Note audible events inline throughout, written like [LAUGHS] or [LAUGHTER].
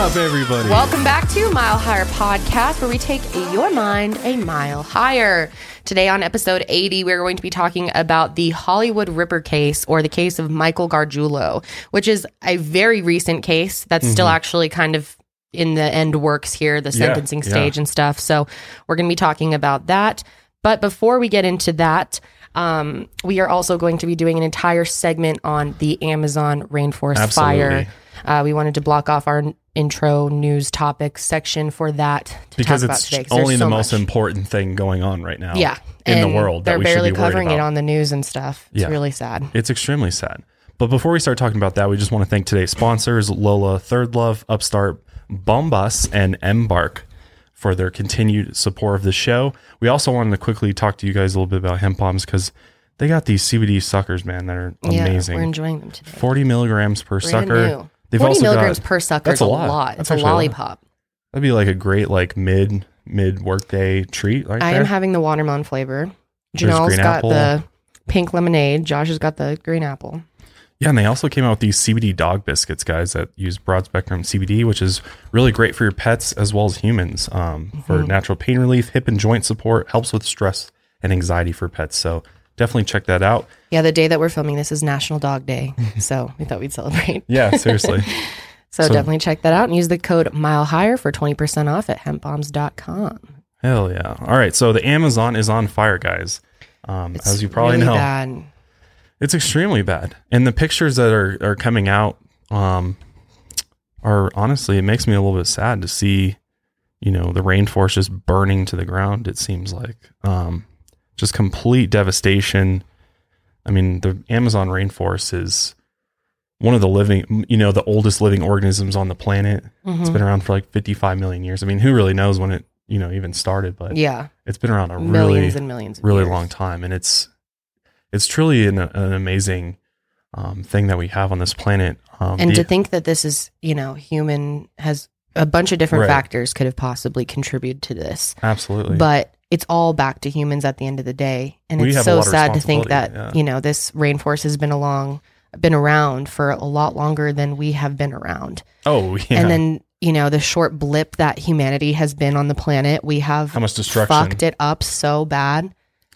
up, everybody? Welcome back to Mile Higher Podcast, where we take your mind a mile higher. Today, on episode 80, we're going to be talking about the Hollywood Ripper case or the case of Michael Gargiulo, which is a very recent case that's still actually kind of in the end works here, the Mm-hmm. Yeah, sentencing yeah. stage and stuff. So, we're going to be talking about that. But before we get into that, um, we are also going to be doing an entire segment on the Amazon rainforest Absolutely. fire. Uh, we wanted to block off our intro news topics section for that to because it's today. only the so most much. important thing going on right now. yeah in and the world. They're we should barely covering it on the news and stuff. It's Yeah. really sad. It's extremely sad. But before we start talking about that, we just want to thank today's sponsors, Lola, Third Love, Upstart, Bombas, and Embark for their continued support of the show. We also wanted to quickly talk to you guys a little bit about hemp bombs because they got these CBD suckers, man, that are Yeah, amazing. we're enjoying them today. 40 milligrams per Brand sucker. new. They've 40 also milligrams got- per sucker That's is a lot. lot. That's It's a actually a lollipop. That'd be like a great like mid mid workday treat right I there. am having the watermelon flavor. Janelle's got apple. the pink lemonade. Josh has got the green apple. Yeah, and they also came out with these CBD dog biscuits, guys, that use broad spectrum CBD, which is really great for your pets as well as humans um, Mm-hmm. for natural pain relief, hip and joint support, helps with stress and anxiety for pets. So definitely check that out. Yeah, the day that we're filming this is National Dog Day. [LAUGHS] so we thought we'd celebrate. Yeah, seriously. [LAUGHS] So, So- definitely check that out and use the code mile higher for 20% off at hempbombs.com. Hell yeah. All right. So the Amazon is on fire, guys. Um, as you probably really know, bad. It's extremely bad. And the pictures that are, are coming out um, are honestly, it makes me a little bit sad to see, you know, the rainforest just burning to the ground. It seems like um, just complete devastation. I mean, the Amazon rainforest is one of the living, you know, the oldest living organisms on the planet. Mm-hmm. It's been around for like 55 million years. I mean, who really knows when it, you know, even started, but Yeah, it's been around a millions really, and millions of really years. long time and it's it's truly an, an amazing um, thing that we have on this planet um, And the- to think that this is, you know, human has a bunch of different Right. factors could have possibly contributed to this. absolutely But it's all back to humans at the end of the day. And We it's so sad to think that, yeah. you know, this rainforest has been along been around for a lot longer than we have been around. oh [LAUGHS] yeah And then, you know, the short blip that humanity has been on the planet, we have how much destruction fucked it up so bad.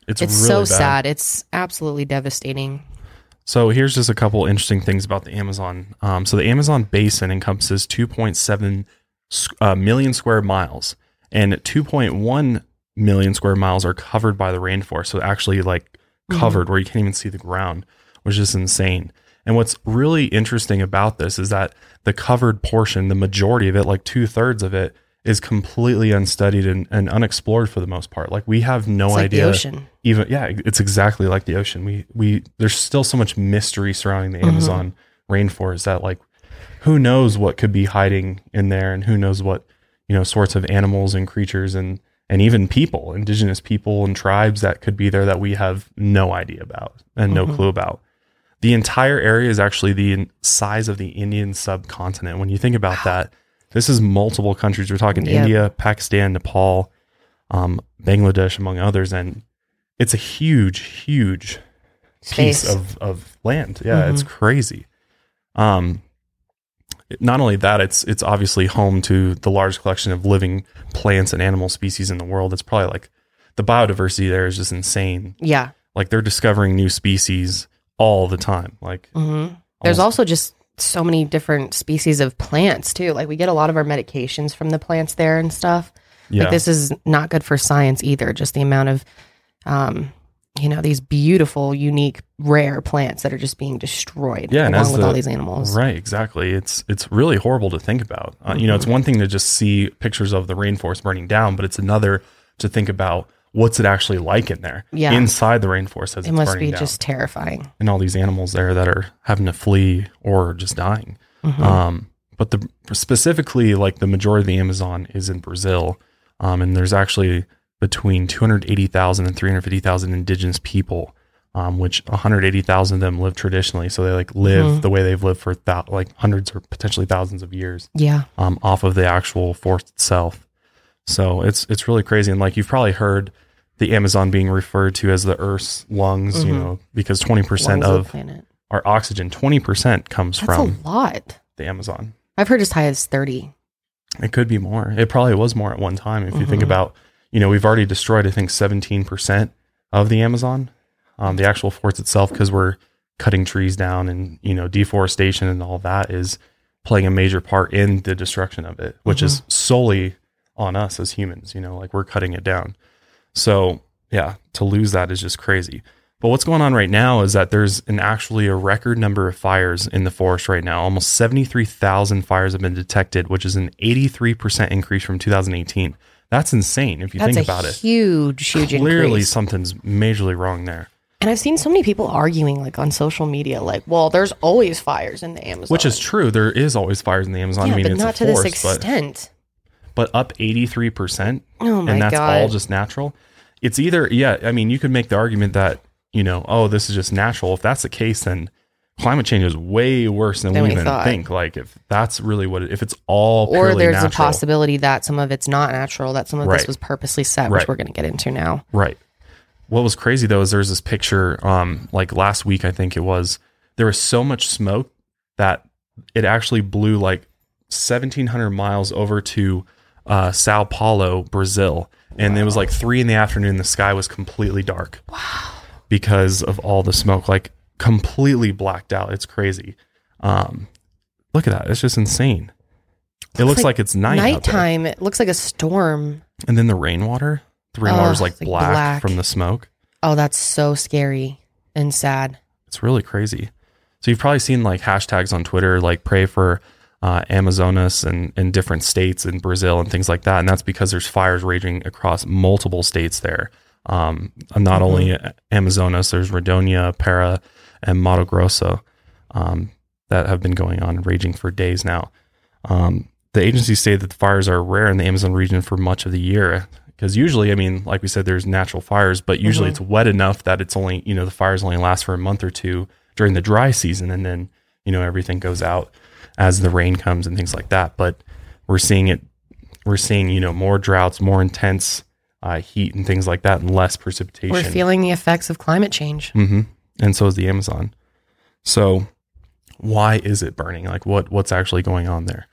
It's, It's really so bad. sad. It's absolutely devastating. so here's just a couple interesting things about the amazon um, so the amazon basin encompasses 2.7 s- uh, million square miles and 2.1 million square miles are covered by the rainforest so actually like Mm-hmm. covered where you can't even see the ground which is insane and what's really interesting about this is that the covered portion the majority of it like two-thirds of it is completely unstudied and, and unexplored for the most part. Like we have no It's like idea the ocean. even yeah it's exactly like the ocean. We we there's still so much mystery surrounding the Mm-hmm. amazon rainforest that like who knows what could be hiding in there and who knows what you know sorts of animals and creatures and and even people indigenous people and tribes that could be there that we have no idea about and no clue about. The entire area is actually the size of the indian subcontinent. When you think about that this is multiple countries. We're talking Yep. india pakistan nepal um, bangladesh among others. And it's a huge huge piece of, of land. Yeah it's crazy. Um not only that it's it's obviously home to the largest collection of living plants and animal species in the world. It's probably like the biodiversity there is just insane. Yeah. like they're discovering new species all the time. Like hmm There's also just so many different species of plants too. Like we get a lot of our medications from the plants there and stuff. yeah Like this is not good for science either. Just the amount of, um, you know, these beautiful, unique, rare plants that are just being destroyed. Yeah, along with the- all these animals. Right, exactly. It's it's really horrible to think about. Uh, You know, Mm-hmm. it's one thing to just see pictures of the rainforest burning down, but it's another to think about what's it actually like in there, Yeah. inside the rainforest as It must be down, just terrifying. and all these animals there that are having to flee or just dying. Mhm. Um, but the specifically, like the majority of the Amazon is in Brazil, um, and there's actually between 280,000 and 350,000 indigenous people, um, which 180,000 of them live traditionally. So they like live Mhm. the way they've lived for thou- like hundreds or potentially thousands of years yeah. um, off of the actual forest itself. So it's it's really crazy, and like you've probably heard the Amazon being referred to as the Earth's lungs, you Mhm. know, because 20 percent Lungs the of our oxygen, 20 percent comes That's from a lot. the Amazon. I've heard as high as 30. It could be more. It probably was more at one time. If you think Mhm. about, you know, we've already destroyed, I think, 17% of the Amazon, um, the actual forest itself, because we're cutting trees down and, you know, deforestation and all that is playing a major part in the destruction of it, which is solely on us as humans, you know, like we're cutting it down. So, yeah, to lose that is just crazy. But what's going on right now is that there's an actually a record number of fires in the forest right now. Almost 73,000 fires have been detected, which is an 83% increase from 2018. That's insane if you That's think about it. huge, huge Clearly, increase. something's majorly wrong there, And I've seen so many people arguing like on social media, like, well, there's always fires in the Amazon. which is true. There is always fires in the Amazon. yeah, I mean, but it's not to this forest, extent. But up 83%. Oh my and that's god. all just natural. It's either yeah, I mean, you could make the argument that you know, oh, this is just natural. If that's the case, then climate change is way worse than, Than we we even thought. think. Like if that's really what it, if it's all or there's natural, a possibility that some of it's not natural, that some of this was purposely set, which Right. we're going to get into now. right? What was crazy though is there's this picture, um, like last week I think it was. There was so much smoke that it actually blew like 1,700 miles over to uh, Sao Paulo, Brazil, and it was like three in the afternoon. The sky was completely dark. Wow. Because of all the smoke, like completely blacked out. It's crazy. Um, look at that. It's just insane. It looks like like, it's night. Nighttime, it looks like a storm. And then the rainwater. The rainwater's Ugh, like like black, black. from the smoke. Oh, that's so scary and sad. It's really crazy. So you've probably seen like hashtags on Twitter, like pray for uh, Amazonas and in different states in Brazil and things like that. And that's because there's fires raging across multiple states there. Um, not only Amazonas, there's Rondonia, Para, and Mato Grosso um, that have been going on raging for days now. Um, the agencies say that the fires are rare in the Amazon region for much of the year. Because usually, I mean, like we said, there's natural fires, but usually Mhm. it's wet enough that it's only, you know, the fires only last for a month or two during the dry season. And then, you know, everything goes out as the rain comes and things like that. But we're seeing it, we're seeing, you know, more droughts, more intense uh, heat and things like that, and less precipitation. We're feeling the effects of climate change. hmm And so is the Amazon. So why is it burning? Like what what's actually going on there?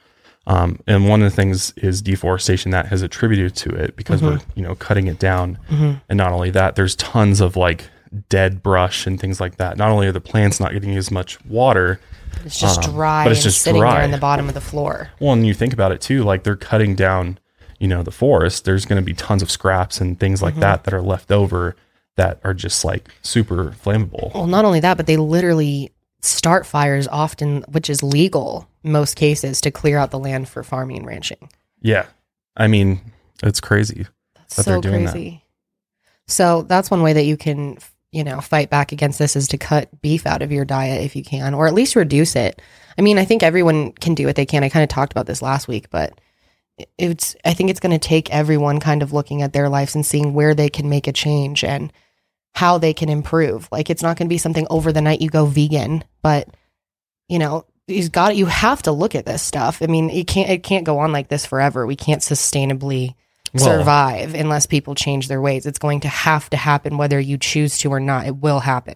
Um, and one of the things is deforestation that has attributed to it because we're you know cutting it down. Mhm. And not only that, there's tons of like dead brush and things like that. Not only are the plants not getting as much water, It's just Um, dry but it's just sitting there in the bottom of the floor. well, and you think about it too, like they're cutting down, you know, the forest. There's going to be tons of scraps and things like that that are left over that are just like super flammable. Well, not only that, but they literally start fires often, which is legal in most cases, to clear out the land for farming and ranching. Yeah, I mean, it's crazy. That's That so they're doing that. crazy. So that's one way that you can, you know, fight back against this is to cut beef out of your diet if you can, or at least reduce it. I mean, I think everyone can do what they can. I kind of talked about this last week, but it's I think it's going to take everyone kind of looking at their lives and seeing where they can make a change and how they can improve. Like it's not going to be something over the night you go vegan, but you know, you've got you have to look at this stuff. I mean, it can't it can't go on like this forever. We can't sustainably Well, survive unless people change their ways. It's going to have to happen whether you choose to or not. It will happen.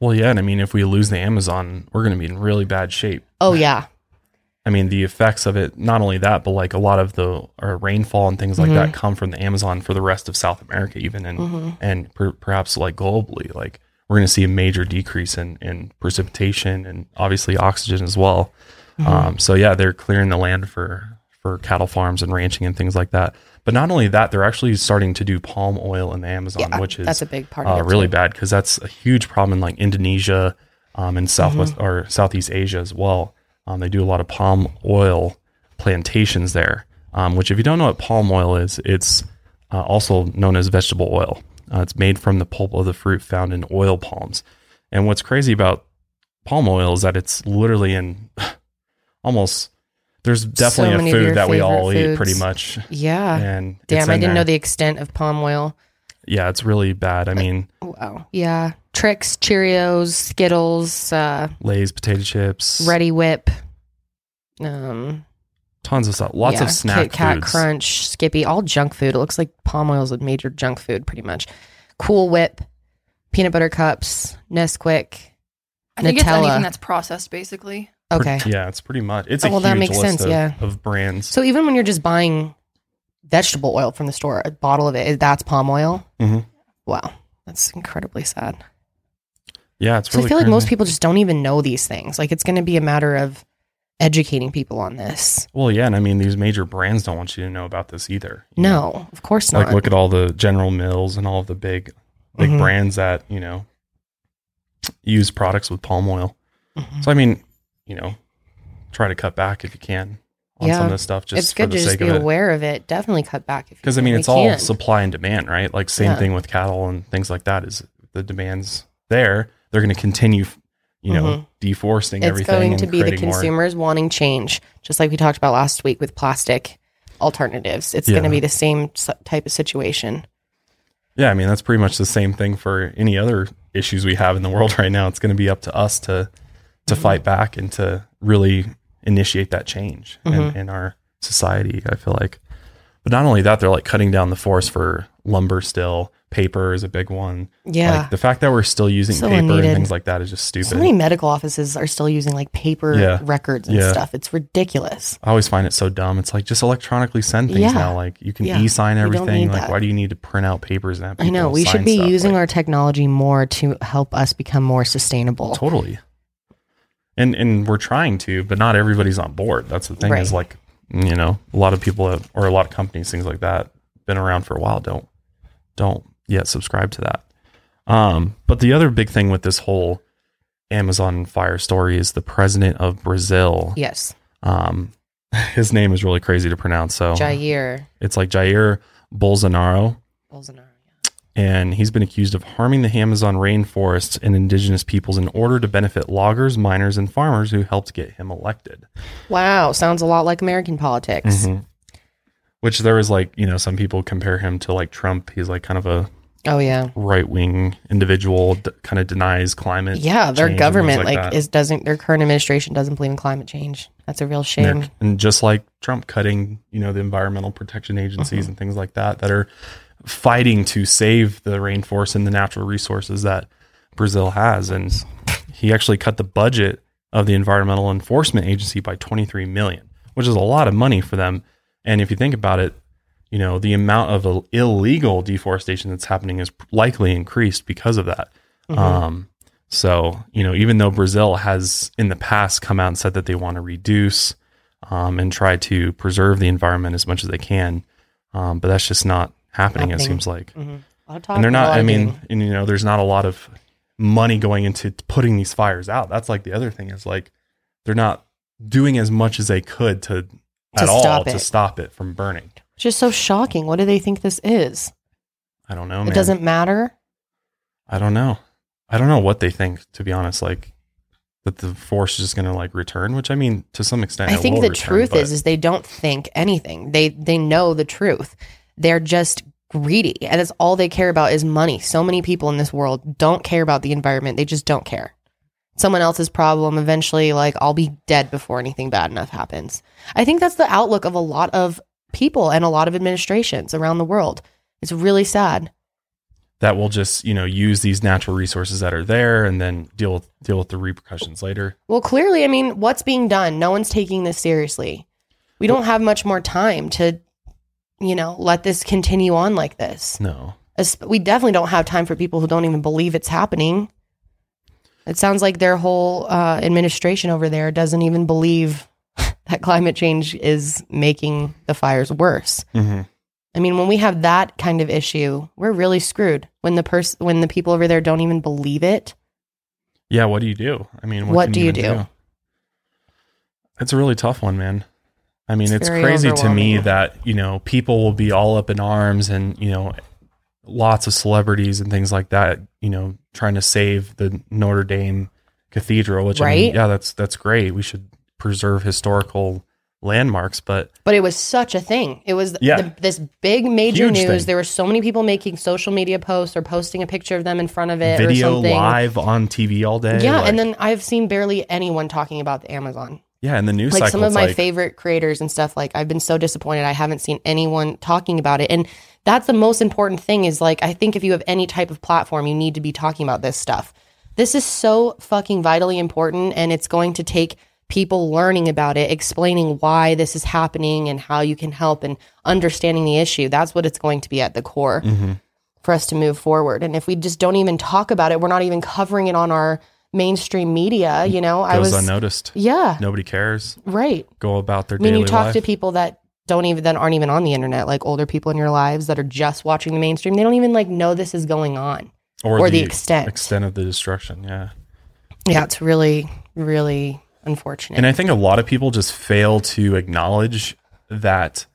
Well, yeah, and I mean, if we lose the Amazon, we're going to be in really bad shape. Oh yeah. [LAUGHS] I mean, the effects of it, not only that, but like a lot of the rainfall and things like that come from the Amazon for the rest of South America, even and Mm-hmm. and per, perhaps like globally. Like we're going to see a major decrease in in precipitation and obviously oxygen as well. Mm-hmm. Um, so yeah, they're clearing the land for for cattle farms and ranching and things like that. But not only that, they're actually starting to do palm oil in the Amazon, Yeah, which is that's a big part of uh, it, really too. bad because that's a huge problem in like Indonesia um, and Southwest Mm-hmm. or Southeast Asia as well. Um, they do a lot of palm oil plantations there, um, which if you don't know what palm oil is, it's uh, also known as vegetable oil. Uh, it's made from the pulp of the fruit found in oil palms. And what's crazy about palm oil is that it's literally in [LAUGHS] almost there's definitely many a food that we favorite all eat pretty much. Yeah. And Damn, I didn't know the extent of palm oil. yeah, it's really bad. I mean, Wow. Yeah. Trix, Cheerios, Skittles, uh, Lay's potato chips, Reddi-wip, um, tons of stuff, lots yeah, of snack Kit Kat foods. Crunch, Skippy, all junk food. It looks like palm oil is a major junk food, pretty much. Cool Whip, peanut butter cups, Nesquik. I think it's anything that's processed, basically. Okay. Yeah, it's pretty much. It's a Oh, well, that huge makes list sense, of, yeah. of brands. So even when you're just buying vegetable oil from the store, a bottle of it, that's palm oil. Mhm. Wow, that's incredibly sad. Yeah, it's So really. I feel like most people just don't even know these things. Like it's going to be a matter of educating people on this. Well, yeah, and I mean these major brands don't want you to know about this either. you know? No, of course not. Like look at all the General Mills and all of the big, big Mhm. brands that you know use products with palm oil. Mhm. So I mean, you know, try to cut back if you can on Yeah. some of this stuff. Just it's for good the to just be aware of it. Definitely cut back if Because I mean, it's all can. supply and demand, right? Like same Yeah. thing with cattle and things like that. Is the demands there? They're going to continue, you know, Mhm. deforesting It's everything. It's going to be the creating more- consumers wanting change, just like we talked about last week with plastic alternatives. It's going to be the same type of situation. Yeah, I mean that's pretty much the same thing for any other issues we have in the world [LAUGHS] right now. It's going to be up to us to to Mm-hmm. fight back and to really initiate that change Mhm. in, in our society. I feel like, but not only that, they're like cutting down the forest for lumber. Still, paper is a big one. Yeah. like the fact that we're still using So paper and things like that is just stupid. so many medical offices are still using like paper Yeah. records and Yeah. stuff. It's ridiculous. I always find it so dumb. It's like just electronically send things Yeah. now. Like you can Yeah. e-sign everything. Like that. why do you need to print out papers and I know. We should be stuff? using Like, our technology more to help us become more sustainable. Totally. And and we're trying to, but not everybody's on board. That's the thing Right. is like, you know, a lot of people have, or a lot of companies, things like that, been around for a while, don't don't yet subscribe to that. Um, but the other big thing with this whole Amazon fire story is the president of Brazil. Yes. Um, [LAUGHS] his name is really crazy to pronounce. So Jair it's like Jair Bolsonaro Bolsonaro. And he's been accused of harming the Amazon rainforests and indigenous peoples in order to benefit loggers, miners, and farmers who helped get him elected. Wow. Sounds a lot like American politics. Mhm. Which there was like, you know, some people compare him to like Trump. He's like kind of a Oh, yeah. right wing individual, d- kind of denies climate. Yeah. Their government, things like, is doesn't, their current administration doesn't believe in climate change. That's a real shame. They're- and just like Trump cutting, you know, the environmental protection agencies Mm-hmm. and things like that that are fighting to save the rainforest and the natural resources that Brazil has. And he actually cut the budget of the Environmental Enforcement Agency by 23 million, which is a lot of money for them. And if you think about it, you know, the amount of illegal deforestation that's happening is likely increased because of that. Mhm. Um, so, you know, even though Brazil has in the past come out and said that they want to reduce um, and try to preserve the environment as much as they can, um, but that's just not happening, it seems like. Mhm. A lot of talk, And they're not, I mean, and, you know, there's not a lot of money going into putting these fires out. That's like the other thing is like they're not doing as much as they could to, To at all stop to stop it from burning. It's just so shocking. What do they think this is? I don't know, It man. doesn't matter. I don't know. I don't know what they think, to be honest. Like that the force is just going to like return, which I mean, to some extent, I it think the return, truth is is they don't think anything. They they know the truth. They're just greedy, and that's all they care about is money. So many people in this world don't care about the environment. They just don't care. Someone else's problem. Eventually, like I'll be dead before anything bad enough happens. I think that's the outlook of a lot of people and a lot of administrations around the world. It's really sad. that will just you know use these natural resources that are there and then deal with deal with the repercussions later. Well, clearly, I mean, what's being done? No one's taking this seriously. We don't have much more time to, you know, let this continue on like this. No, We definitely don't have time for people who don't even believe it's happening. It sounds like their whole uh, administration over there doesn't even believe [LAUGHS] that climate change is making the fires worse. mm-hmm. I mean, when we have that kind of issue, we're really screwed. When the person, when the people over there don't even believe it, yeah. What do you do? I mean, what, What do you even do? It's a really tough one, man. I mean, It's it's, crazy to me that you know people will be all up in arms and you know lots of celebrities and things like that. You know, trying to save the Notre Dame Cathedral, which I Right? mean, yeah, that's that's great. We should preserve historical landmarks, but But it was such a thing. It was Yeah. the, this big major news. thing. There were so many people making social media posts or posting a picture of them in front of it or video something. live on TV all day. Yeah, like- and then I've seen barely anyone talking about the Amazon. Yeah, and the news Like cycle. some of my like, favorite creators and stuff. Like I've been so disappointed. I haven't seen anyone talking about it, and that's the most important thing. Is like I think if you have any type of platform, you need to be talking about this stuff. This is so fucking vitally important, and it's going to take people learning about it, explaining why this is happening and how you can help and understanding the issue. That's what it's going to be at the core Mm-hmm. for us to move forward. And if we just don't even talk about it, we're not even covering it on our mainstream media, you know, I was unnoticed. yeah, Nobody cares. right. Go about their I mean, you talk life. to people that don't even that aren't even on the internet, like older people in your lives that are just watching the mainstream. They don't even like know this is going on or, the, extent. extent of the destruction. Yeah. Yeah, it's really, really unfortunate. And I think a lot of people just fail to acknowledge that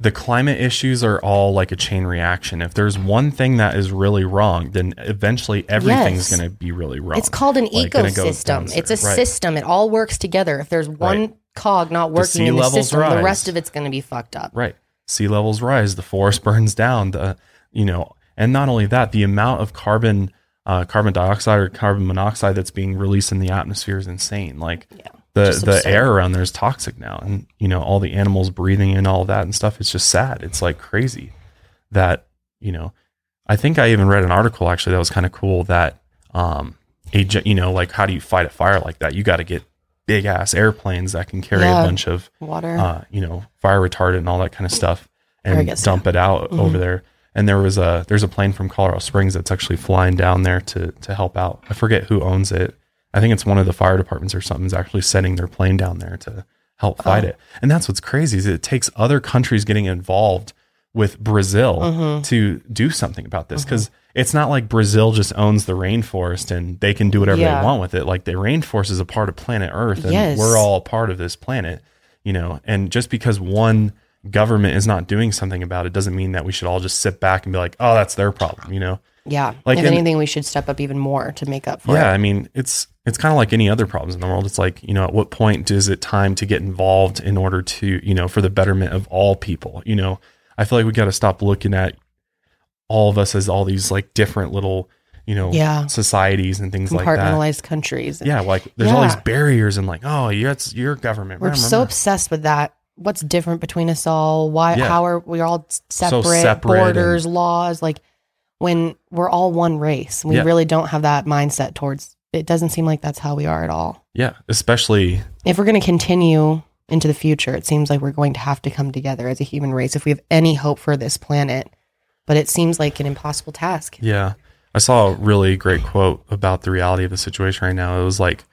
the climate issues are all like a chain reaction. If there's one thing that is really wrong, then eventually everything's Yes. going to be really wrong. it's called an Like, ecosystem. It's a Right. system. It all works together. If there's one Right. cog not working sea in the system, the rest of it's going to be fucked up. Right. Sea levels rise, the forest [LAUGHS] burns down, the you know, and not only that, the amount of carbon uh, carbon dioxide or carbon monoxide that's being released in the atmosphere is insane. Like the just the absurd. air around there is toxic now, and you know all the animals breathing in all that and stuff. It's just sad. It's like crazy that you know. I think I even read an article actually that was kind of cool that um a you know like how do you fight a fire like that? You got to get big ass airplanes that can carry Yeah. a bunch of Water. uh, you know, fire retardant and all that kind of stuff and guess, dump it out Mm-hmm. over there. And there was a there's a plane from Colorado Springs that's actually flying down there to to help out. I forget who owns it. I think it's one of the fire departments or something is actually sending their plane down there to help fight Oh. it. And that's what's crazy is it takes other countries getting involved with Brazil Mm-hmm. to do something about this because it's not like Brazil just owns the rainforest and they can do whatever Yeah. they want with it. Like the rainforest is a part of planet Earth and Yes. we're all a part of this planet, you know. And just because one government is not doing something about it doesn't mean that we should all just sit back and be like, "Oh, that's their problem," you know. yeah. like if in- anything, we should step up even more to make up for Yeah, it. I mean, it's it's kind of like any other problems in the world. It's like, you know, at what point is it time to get involved in order to, you know, for the betterment of all people? You know, I feel like we got to stop looking at all of us as all these like different little, you know, Yeah. societies and things like that. Compartmentalized countries. Yeah, like there's all these barriers and like, oh, yeah, it's your government. We're so obsessed with that. What's different between us all? Why? Yeah. How are we all separate? separate borders, laws. Like when we're all one race, we Yeah. really don't have that mindset towards. It doesn't seem like that's how we are at all. yeah, especially If we're going to continue into the future, it seems like we're going to have to come together as a human race if we have any hope for this planet. But it seems like an impossible task. Yeah. I saw a really great quote about the reality of the situation right now. It was like,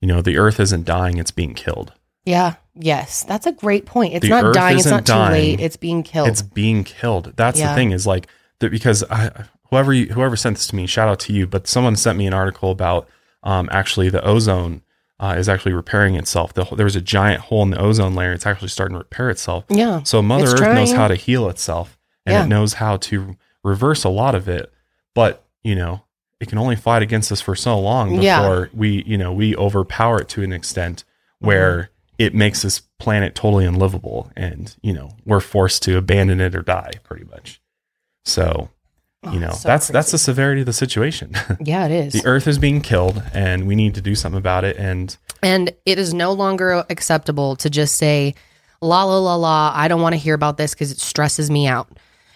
you know, the earth isn't dying, it's being killed. Yeah. Yes, that's a great point. It's The not dying. It's not too late. It's being killed. It's being killed. That's Yeah. the thing is like that because I whoever you, whoever sent this to me, shout out to you, but someone sent me an article about um actually the ozone uh, is actually repairing itself. The, there was a giant hole in the ozone layer. It's actually starting to repair itself. yeah. So Mother Earth knows how to heal itself and Yeah. it knows how to reverse a lot of it. But, you know, it can only fight against us for so long before Yeah. we, you know, we overpower it to an extent where Mm-hmm. it makes this planet totally unlivable and, you know, we're forced to abandon it or die pretty much. So, Oh, you Oh, know, it's so that's that's the severity of the situation. [LAUGHS] yeah, it is. the earth is being killed and we need to do something about it and And it is no longer acceptable to just say, la, la, la, la, I don't want to hear about this because it stresses me out.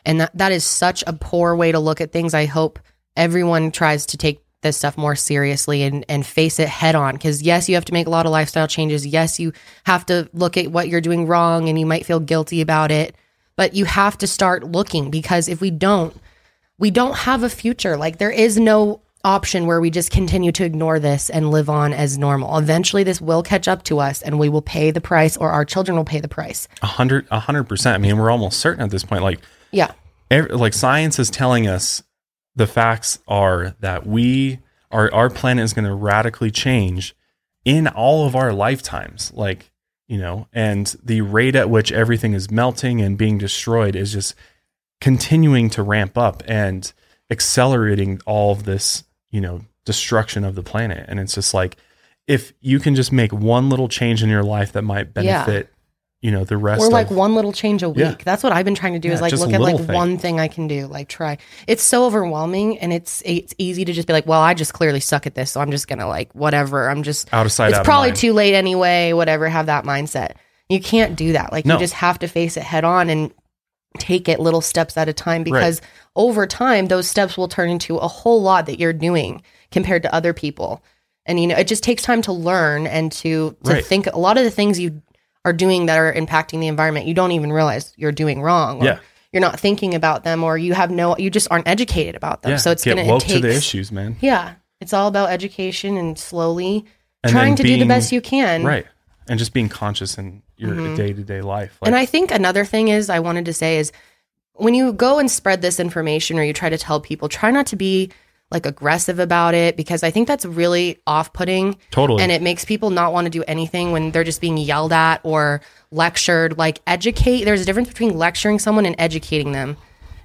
And that, that is such a poor way to look at things. I hope everyone tries to take this stuff more seriously and, and face it head on. Because, yes, you have to make a lot of lifestyle changes. Yes, you have to look at what you're doing wrong and you might feel guilty about it. But you have to start looking because if we don't, we don't have a future. Like there is no option where we just continue to ignore this and live on as normal. Eventually this will catch up to us and we will pay the price or our children will pay the price. a hundred a hundred percent. I mean, we're almost certain at this point. Like Yeah. every, like science is telling us the facts are that we our our planet is going to radically change in all of our lifetimes like you know and the rate at which everything is melting and being destroyed is just continuing to ramp up and accelerating all of this you know destruction of the planet and it's just like if you can just make one little change in your life that might Yeah. benefit you know the rest of your life. Or like of, one little change a week. Yeah. That's what I've been trying to do is like look at like thing. one thing I can do, like try. It's so overwhelming and it's it's easy to just be like, well, I just clearly suck at this, so I'm just going to like whatever. I'm just out of sight it's probably too late anyway, whatever, have that mindset. You can't do that. Like No. you just have to face it head on and take it little steps at a time because over time those steps will turn into a whole lot that you're doing compared to other people. And you know, it just takes time to learn and to to Right. think a lot of the things you are doing that are impacting the environment, you don't even realize you're doing wrong. or Yeah. You're not thinking about them or you have no you just aren't educated about them. Yeah. so it's get gonna it to the issues, man. Yeah. It's all about education and slowly And trying to do the best you can. Right. And just being conscious in your day to day life. Like, and I think another thing is I wanted to say is when you go and spread this information or you try to tell people, try not to be like aggressive about it because I think that's really off putting. Totally. And it makes people not want to do anything when they're just being yelled at or lectured. Like, educate, there's a difference between lecturing someone and educating them.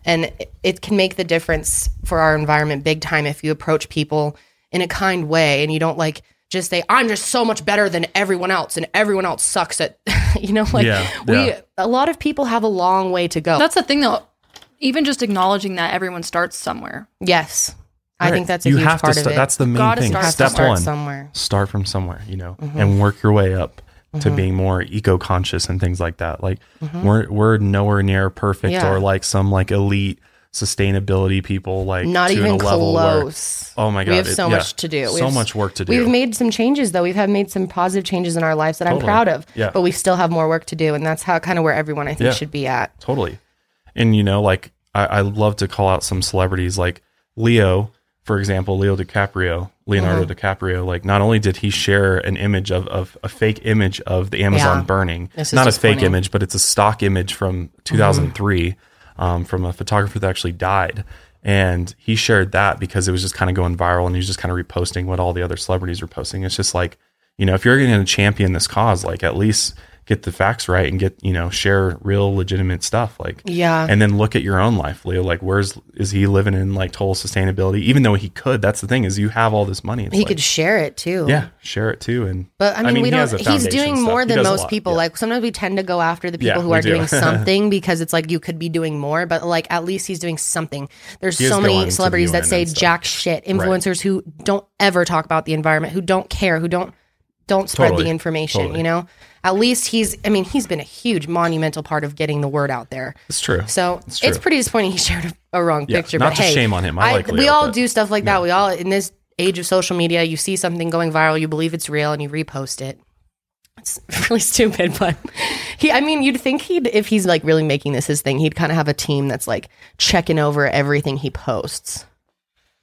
And it- it can make the difference for our environment big time if you approach people in a kind way and you don't like just say, I'm just so much better than everyone else and everyone else sucks at, [LAUGHS] you know, like Yeah, we, yeah. a lot of people have a long way to go. That's the thing though. Even just acknowledging that everyone starts somewhere. yes. I think that's a you huge have part to of start, it. That's the main gotta thing. start Step to start one. somewhere. start from somewhere, you know, Mm-hmm. and work your way up to being more eco-conscious and things like that. Like we're we're nowhere near perfect Mm-hmm. Yeah. or like some like elite sustainability people like Not even a level where- close. oh my god, We have it- so yeah, much to do. We so have- much work to do. We've made some changes though. We've have made some positive changes in our lives that I'm proud of. Yeah. But we still have more work to do. And that's how kind of where everyone I think Yeah. should be at. totally. And you know, like I, I love to call out some celebrities like Leo, for example, Leo DiCaprio, Leonardo Mm-hmm. DiCaprio. Like not only did he share an image of, of a fake image of the Amazon Yeah. burning, not a fake disappointing. image, but it's a stock image from 2003 um, from a photographer that actually died. And he shared that because it was just kind of going viral and he was just kind of reposting what all the other celebrities were posting. It's just like, you know, if you're going to champion this cause, like at least get the facts right and get, you know, share real legitimate stuff. Like, Yeah. and then look at your own life, Leo. Like, where's is he living in like total sustainability? Even though he could, that's the thing is you have all this money. It's he like, could share it too. yeah, share it too. And But I mean, we he don't. has a He's doing stuff. more than most lot, people. yeah. Like sometimes we tend to go after the people Yeah, who are do. doing [LAUGHS] something because it's like you could be doing more. But like at least he's doing something. There's He so many celebrities that say jack shit. Influencers who don't ever talk about the environment, who don't care, who don't don't spread Totally. the information. Totally. You know, at least he's. I mean, he's been a huge monumental part of getting the word out there. it's true. So It's it's, pretty disappointing he [LAUGHS] shared a, a wrong Yeah, picture. not but to hey, shame on him. I like we all do stuff like that. We all in this age of social media, you see something going viral, you believe it's real, and you repost it. It's [LAUGHS] really stupid, but he. I mean, you'd think he'd if he's like really making this his thing, he'd kind of have a team that's like checking over everything he posts.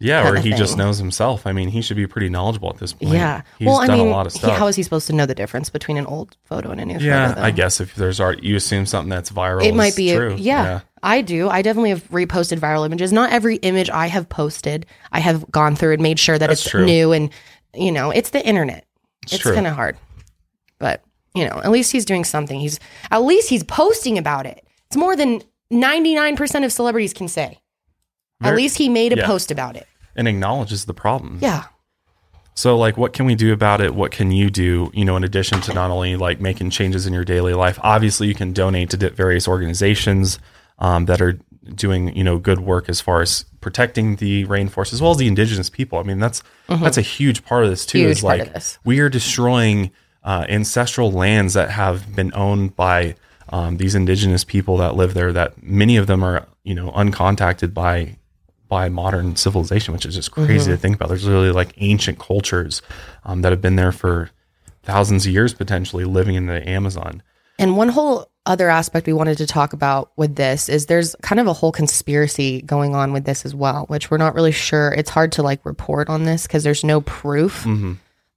Yeah, or he just knows himself. I mean, he should be pretty knowledgeable at this point. Yeah. he's well, I done mean, a lot of he- stuff. how is he supposed to know the difference between an old photo and a new yeah, photo? though? I guess if there's art, you assume something that's viral. it might be a- true. yeah, I do. I definitely have reposted viral images. Not every image I have posted, I have gone through and made sure that That's it's true. new and you know, it's the internet. It's, true. kind of hard. But, you know, at least he's doing something. He's at least he's posting about it. It's more than 99% of celebrities can say. at least he made a yeah. post about it. And acknowledges the problem. Yeah. So, like, what can we do about it? What can you do? You know, in addition to not only like making changes in your daily life, obviously you can donate to various organizations um, that are doing you know good work as far as protecting the rainforest as well as the indigenous people. I mean, that's that's a huge part of this too. Mm-hmm. Huge is part like of this. we are destroying uh, ancestral lands that have been owned by um, these indigenous people that live there. That many of them are you know uncontacted by by modern civilization, which is just crazy Mm-hmm. to think about. There's really like ancient cultures um, that have been there for thousands of years, potentially living in the Amazon. And one whole other aspect we wanted to talk about with this is there's kind of a whole conspiracy going on with this as well, which we're not really sure. It's hard to like report on this because there's no proof,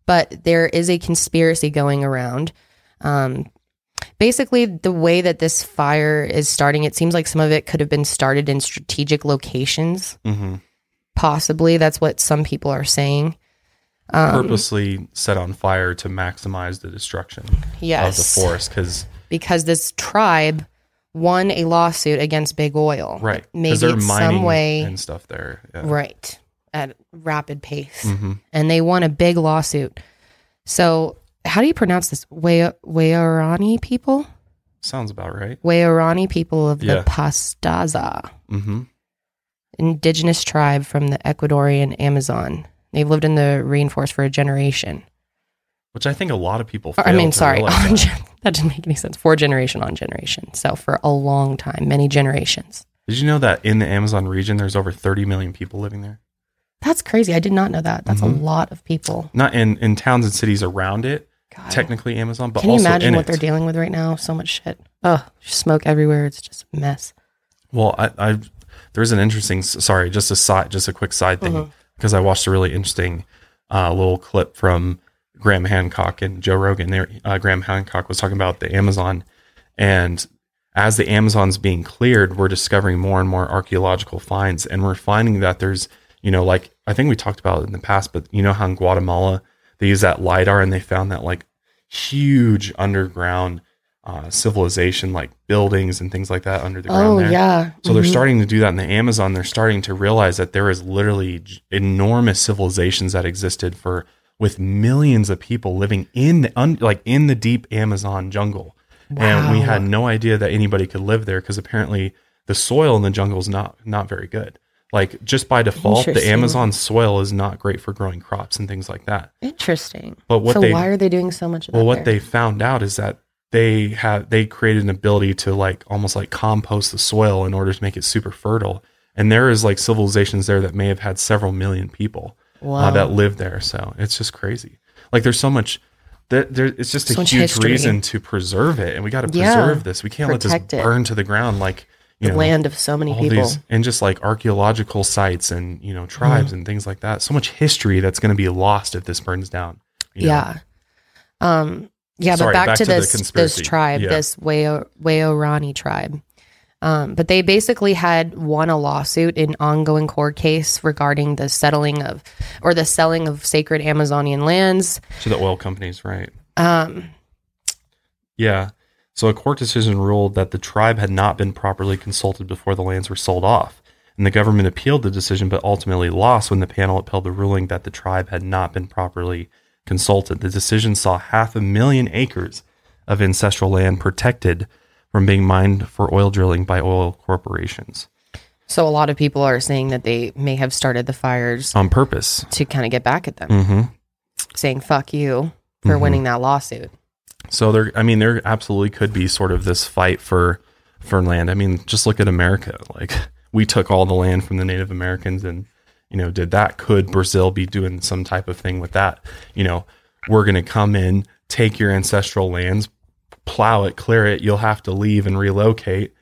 but there is a conspiracy going around. Um, basically, the way that this fire is starting, it seems like some of it could have been started in strategic locations. Mhm. Possibly, that's what some people are saying. Um, Purposely set on fire to maximize the destruction Yes. of the forest because because this tribe won a lawsuit against Big Oil. right Maybe they're some way and stuff there. Yeah. right at rapid pace, mm-hmm. and they won a big lawsuit. So, how do you pronounce this? Wayorani people, Sounds about right. Wayorani people of Yeah. the Pastaza, hmm indigenous tribe from the Ecuadorian Amazon. They've lived in the rainforest for a generation. Which I think a lot of people. I mean, sorry, that. [LAUGHS] that didn't make any sense. For generation on generation. So for a long time, many generations. Did you know that in the Amazon region, there's over 30 million people living there? That's crazy. I did not know that. That's Mhm. a lot of people. Not in in towns and cities around it, God. technically Amazon, but Can you imagine in what it. they're dealing with right now? So much shit. Oh, smoke everywhere. It's just a mess. Well, I, I there's an interesting. Sorry, just a side, just a quick side thing because I watched a really interesting uh, little clip from Graham Hancock and Joe Rogan. There, uh, Graham Hancock was talking about the Amazon, and as the Amazon's being cleared, we're discovering more and more archaeological finds, and we're finding that there's, you know, like I think we talked about it in the past, but you know how in Guatemala they use that lidar and they found that like huge underground uh, civilization, like buildings and things like that under the ground. Oh there. yeah. So they're Mhm. starting to do that in the Amazon. They're starting to realize that there is literally j- enormous civilizations that existed for with millions of people living in the, un, like in the deep Amazon jungle. And we had no idea that anybody could live there because apparently the soil in the jungle is not not very good. Like just by default, the Amazon soil is not great for growing crops and things like that. Interesting. But what so they why are they doing so much of that? well, what there? they found out is that they have they created an ability to like almost like compost the soil in order to make it super fertile. And there is like civilizations there that may have had several million people uh, that live there. So it's just crazy. Like there's so much. that there, it's just So a huge history. reason to preserve it, and we got to Yeah. preserve this. We can't let this it. burn to the ground like you the know land of so many all people. these and just like archaeological sites and you know tribes Mm-hmm. and things like that. So much history that's going to be lost if this burns down. you know? Yeah. Um. Yeah, Sorry, but back, back to, to this this tribe, Yeah. this Wayo Wayorani tribe. Um, but they basically had won a lawsuit, an ongoing court case regarding the settling of or the selling of sacred Amazonian lands. to the oil companies, right? Um, Yeah. So a court decision ruled that the tribe had not been properly consulted before the lands were sold off. And the government appealed the decision, but ultimately lost when the panel upheld the ruling that the tribe had not been properly consulted. The decision saw half a million acres of ancestral land protected from being mined for oil drilling by oil corporations so a lot of people are saying that they may have started the fires on purpose. to kind of get back at them, hmm saying "fuck you" for Mhm. winning that lawsuit. So there, I mean, there absolutely could be sort of this fight for for land. I mean, just look at America. Like we took all the land from the Native Americans, and you know, did that? Could Brazil be doing some type of thing with that? You know, we're going to come in, take your ancestral lands, plow it, clear it. You'll have to leave and relocate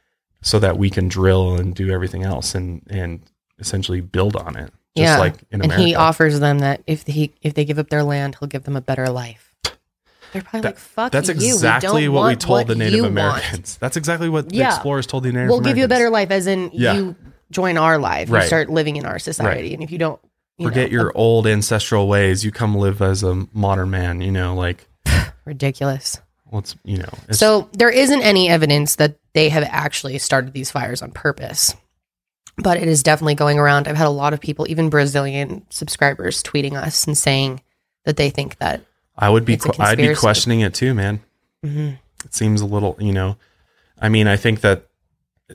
so that we can drill and do everything else and and essentially build on it. Just yeah, like in and he offers them that if he if they give up their land, he'll give them a better life. They're probably That- like, "Fuck That's you." we exactly don't what we told the Native you want. Americans. [LAUGHS] That's exactly what the Yeah. explorers told the Native Americans. We'll give you a better life, as in Yeah. you join our life, you Right. start living in our society, and if you don't, you forget know, your um, old ancestral ways. You come live as a modern man. You know, like [SIGHS] ridiculous. let's you know. So there isn't any evidence that they have actually started these fires on purpose. But it is definitely going around. I've had a lot of people, even Brazilian subscribers, tweeting us and saying that they think that. I would be que- I'd be questioning it too, man. Mhm. It seems a little, you know. I mean, I think that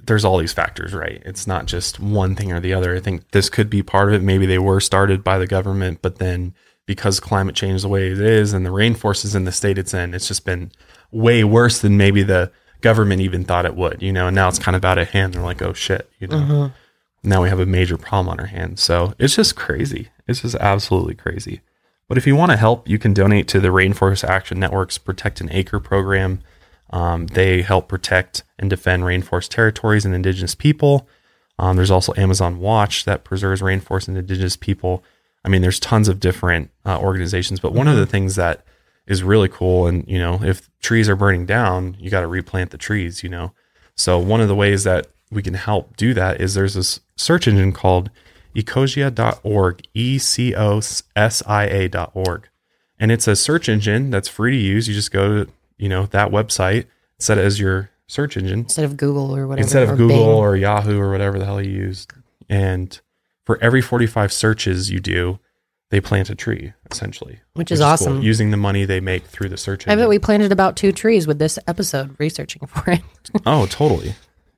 there's all these factors, right? It's not just one thing or the other. I think this could be part of it. Maybe they were started by the government, but then because climate change the way it is and the rainforest is in the state it's in, it's just been way worse than maybe the government even thought it would, you know. And now it's kind of out of hand. They're like, oh shit, you know. Mhm. now we have a major problem on our hands. So it's just crazy. It's just absolutely crazy. But if you want to help, you can donate to the Rainforest Action Network's Protect an Acre program. Um, they help protect and defend rainforest territories and indigenous people. Um, there's also Amazon Watch that preserves rainforest and indigenous people. I mean, there's tons of different uh, organizations, but one of the things that is really cool, and you know, if trees are burning down, you got to replant the trees. You know, so one of the ways that we can help do that is there's this search engine called ecosia.org, E C O S I A.org. And it's a search engine that's free to use. You just go to, you know, that website, set it as your search engine Instead of Google or whatever. instead or of Google Bing. or Yahoo or whatever the hell you use. And for every 45 searches you do, they plant a tree essentially, Which is cool, awesome. using the money they make through the search engine. I bet we planted about two trees with this episode researching for it. oh, totally.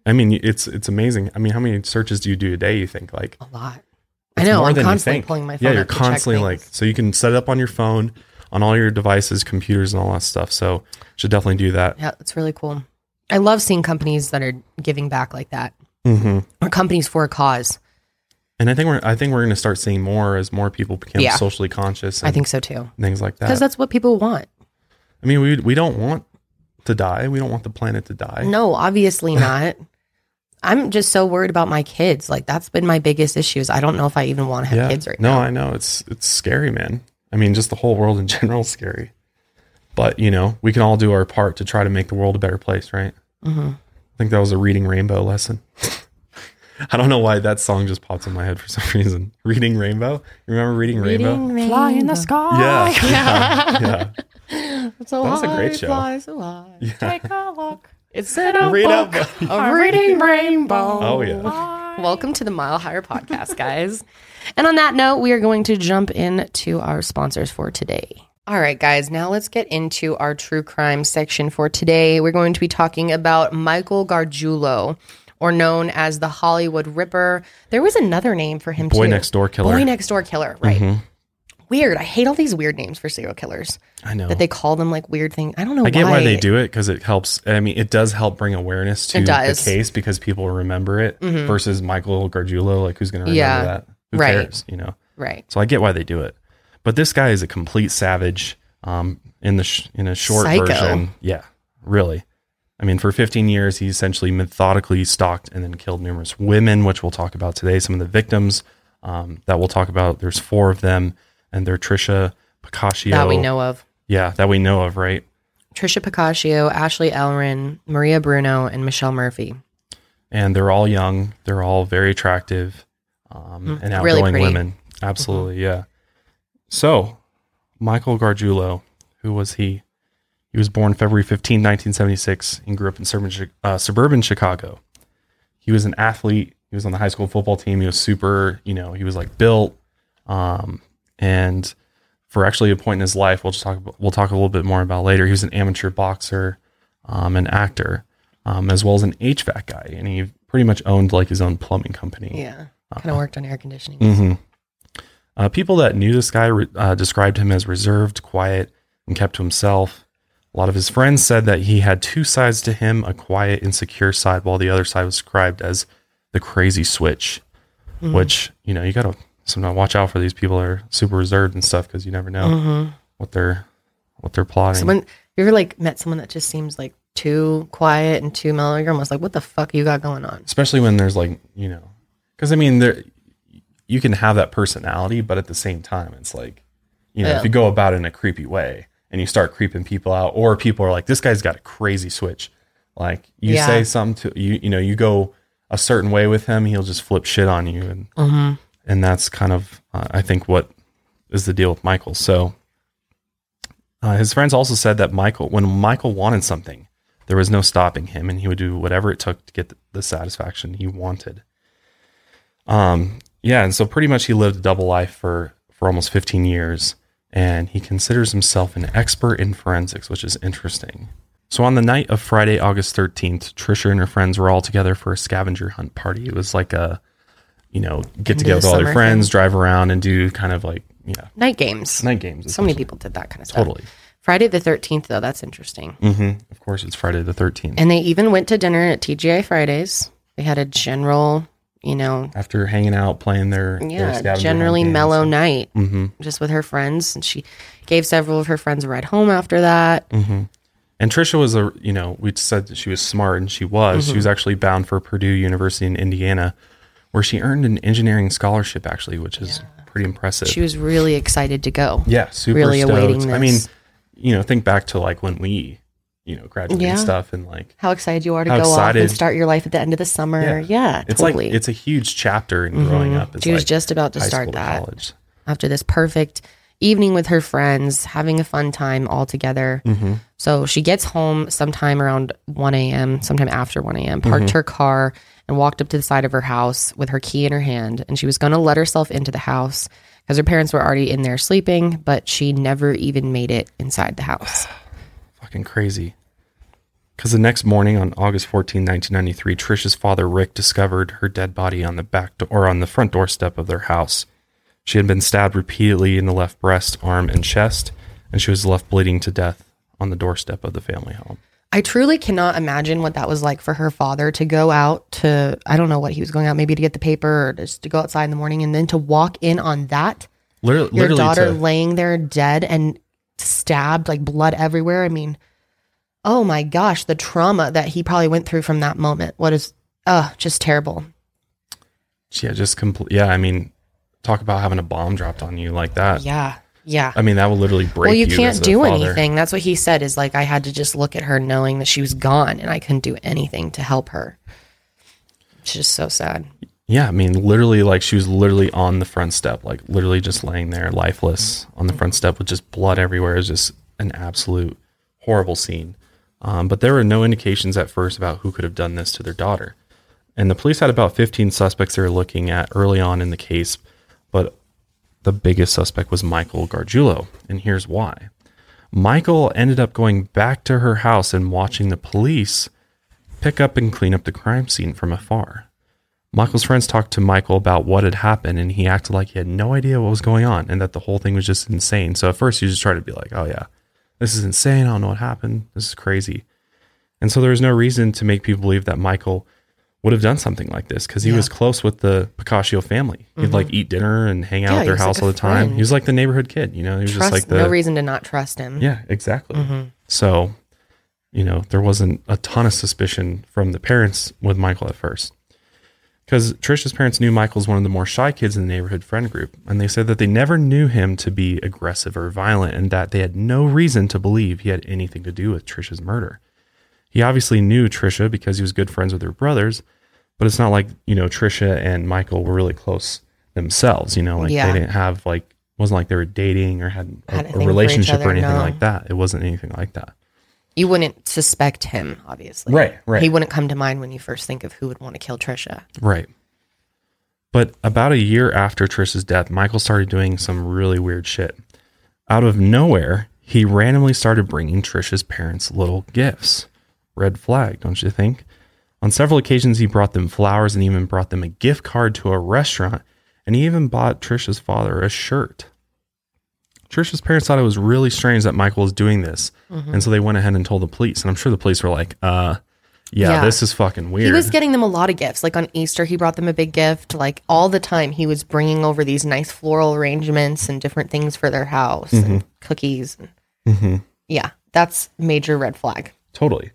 I mean, it's it's amazing. I mean, how many searches do you do a day? You think like A lot. I know. more I'm than you constantly think. pulling my phone. yeah, you're up to check constantly like so you can set it up on your phone, on all your devices, computers, and all that stuff. So should definitely do that. Yeah, it's really cool. I love seeing companies that are giving back like that, hmm or companies for a cause. And I think we're I think we're going to start seeing more as more people become Yeah. socially conscious. And I think so too. things like that. Because that's what people want. I mean, we we don't want to die. We don't want the planet to die. No, obviously [LAUGHS] not. I'm just so worried about my kids. Like that's been my biggest issue. Is I don't know if I even want to have yeah. kids right no, now. I know it's it's scary, man. I mean, just the whole world in [LAUGHS] general is scary. But you know, we can all do our part to try to make the world a better place, right? Mm-hmm. I think that was a reading rainbow lesson. [LAUGHS] I don't know why that song just pops in my head for some [LAUGHS] reason. Reading rainbow. You remember reading, rainbow? Fly in the sky. Yeah, yeah, yeah. So That was a great show. fly so high. yeah. Take a look. It's in a Read book, up. [LAUGHS] a reading rainbow. Oh yeah. Welcome to the Mile Higher podcast, guys. and on that note, we are going to jump into our sponsors for today. All right, guys, now let's get into our true crime section for today. We're going to be talking about Michael Gargiulo, or known as the Hollywood Ripper. There was another name for him Boy too. Next Door Killer. Boy Next Door Killer, right. Mhm. Weird. I hate all these weird names for serial killers I know. that they call them like weird things. I don't know I get why they do it because it helps. I mean, it does help bring awareness to the case because people remember it Mhm. versus Michael Gargiulo. Like, who's going to remember Yeah, that? Who right. cares? You know. Right. So I get why they do it. But this guy is a complete savage. Um, in the sh- in a short Psycho. version, yeah, really. I mean, for 15 years, he essentially methodically stalked and then killed numerous women, which we'll talk about today. Some of the victims um, that we'll talk about. There's four of them, and they're Trisha Pacaccio. That we know of. Yeah, that we know of, right? Trisha Pacaccio, Ashley Ellerin, Maria Bruno, and Michelle Murphy. and they're all young. They're all very attractive um, and Mm, really outgoing. Mm-hmm. women. Absolutely, yeah. So, Michael Gargiulo, who was he? He was born February 15, 1976, and grew up in suburban, uh, suburban Chicago. He was an athlete. He was on the high school football team. He was super, you know, he was like built. Um, and for actually a point in his life, we'll just talk. We'll talk a little bit more about later. He was an amateur boxer, um, an actor, um, as well as an HVAC guy, and he pretty much owned like his own plumbing company. Yeah. Kind of worked on air conditioning. hmm Uh, people that knew this guy re- uh, described him as reserved, quiet, and kept to himself. A lot of his friends said that he had two sides to him a quiet, insecure side, while the other side was described as the crazy switch, Mm-hmm. which, you know, you got to sometimes watch out for these people that are super reserved and stuff because you never know Mm-hmm. what they're what they're plotting. Someone, you ever like met someone that just seems like too quiet and too mellow? You're almost like, what the fuck you got going on? especially when there's like you know because i mean there you can have that personality but at the same time it's like you know Yeah. if you go about it in a creepy way and you start creeping people out or people are like this guy's got a crazy switch like you Yeah. say something to you you know you go a certain way with him he'll just flip shit on you and Mm-hmm. And that's kind of uh, i think what is the deal with michael. So uh, his friends also said that michael when michael wanted something there was no stopping him and he would do whatever it took to get the, satisfaction he wanted. Um yeah and so pretty much he lived a double life for for almost 15 years and he considers himself an expert in forensics which is interesting. So on the night of friday august 13th trisha and her friends were all together for a scavenger hunt party. It was like a you know get together with all their summer friends drive around and do kind of like yeah Night games. night games So many people did that kind of stuff. totally Friday the 13th, though, that's interesting. hmm of course it's friday the 13th And they even went to dinner at TGI Fridays. They had a general, you know, after hanging out playing their their yeah, scavenger generally mellow night hmm just with her friends. And she gave several of her friends a ride home after that. hmm And Trisha was a, you know, we said that she was smart and she was. Mm-hmm. She was actually bound for Purdue University in Indiana, where she earned an engineering scholarship, actually, which is pretty impressive. She was really excited to go. yeah, super really stoked. awaiting I mean, you know, think back to like when we, you know, graduated Yeah. and stuff, and like How excited you are to go off and start your life at the end of the summer. Yeah, it's totally. like it's a huge chapter in growing Mhm. up. It's she was like just about to start that college. after this perfect evening with her friends, having a fun time all together. Mm-hmm. So she gets home sometime around 1 a.m., sometime after 1 a.m., parked Mm-hmm. her car and walked up to the side of her house with her key in her hand. And she was going to let herself into the house because her parents were already in there sleeping, but she never even made it inside the house. [SIGHS] fucking crazy. Because the next morning, on August 14, 1993, Trisha's father, Rick, discovered her dead body on the back do- or on the front doorstep of their house. She had been stabbed repeatedly in the left breast, arm, and chest, and she was left bleeding to death on the doorstep of the family home. I truly cannot imagine what that was like for her father to go out to, I don't know what he was going out, maybe to get the paper or just to go outside in the morning and then to walk in on that. Literally, Your literally daughter to- laying there dead and stabbed, like blood everywhere. I mean, oh my gosh, the trauma that he probably went through from that moment. What is, uh, just terrible. yeah, just complete. Yeah, I mean, talk about having a bomb dropped on you like that. Yeah. Yeah. I mean, that will literally break. well, you as can't do father. anything. That's what he said is like, I had to just look at her knowing that she was gone and I couldn't do anything to help her. It's just so sad. Yeah, I mean, literally, like she was literally on the front step, like literally just laying there, lifeless on the front step with just blood everywhere. It was just an absolute horrible scene. Um, but there were no indications at first about who could have done this to their daughter. And the police had about 15 suspects they were looking at early on in the case, the biggest suspect was Michael Gargiulo. And here's why Michael ended up going back to her house and watching the police pick up and clean up the crime scene from afar. Michael's friends talked to Michael about what had happened, and he acted like he had no idea what was going on and that the whole thing was just insane. So at first, he just tried to be like, oh, yeah, this is insane. I don't know what happened. This is crazy. And so there was no reason to make people believe that Michael would have done something like this because he was close with the Picasso family. He'd like eat dinner and hang out Mm-hmm. Yeah, at their house like all the time. friend. He was like the neighborhood kid, you know, he was Trust, just like the. no reason to not trust him. Yeah, exactly. Mm-hmm. So, you know, there wasn't a ton of suspicion from the parents with Michael at first. Because Trisha's parents knew Michael was one of the more shy kids in the neighborhood friend group, and they said that they never knew him to be aggressive or violent, and that they had no reason to believe he had anything to do with Trisha's murder. He obviously knew Trisha because he was good friends with her brothers, but it's not like, you know, Trisha and Michael were really close themselves, you know, like Yeah. they didn't have like wasn't like they were dating or had a, a a thing for each relationship other, or anything no. like that. It wasn't anything like that. You wouldn't suspect him, obviously. Right, right. He wouldn't come to mind when you first think of who would want to kill Trisha. Right. But about a year after Trisha's death, Michael started doing some really weird shit. Out of nowhere, he randomly started bringing Trisha's parents little gifts. Red flag, don't you think? On several occasions, he brought them flowers and even brought them a gift card to a restaurant, and he even bought Trisha's father a shirt. Trisha's parents thought it was really strange that Michael was doing this, and so they went ahead and told the police. And I'm sure the police were like, uh, yeah, Yeah. this is fucking weird. He was getting them a lot of gifts. Like on Easter, he brought them a big gift. Like all the time, he was bringing over these nice floral arrangements and different things for their house Mm-hmm. and cookies. And, Yeah, that's major red flag. totally.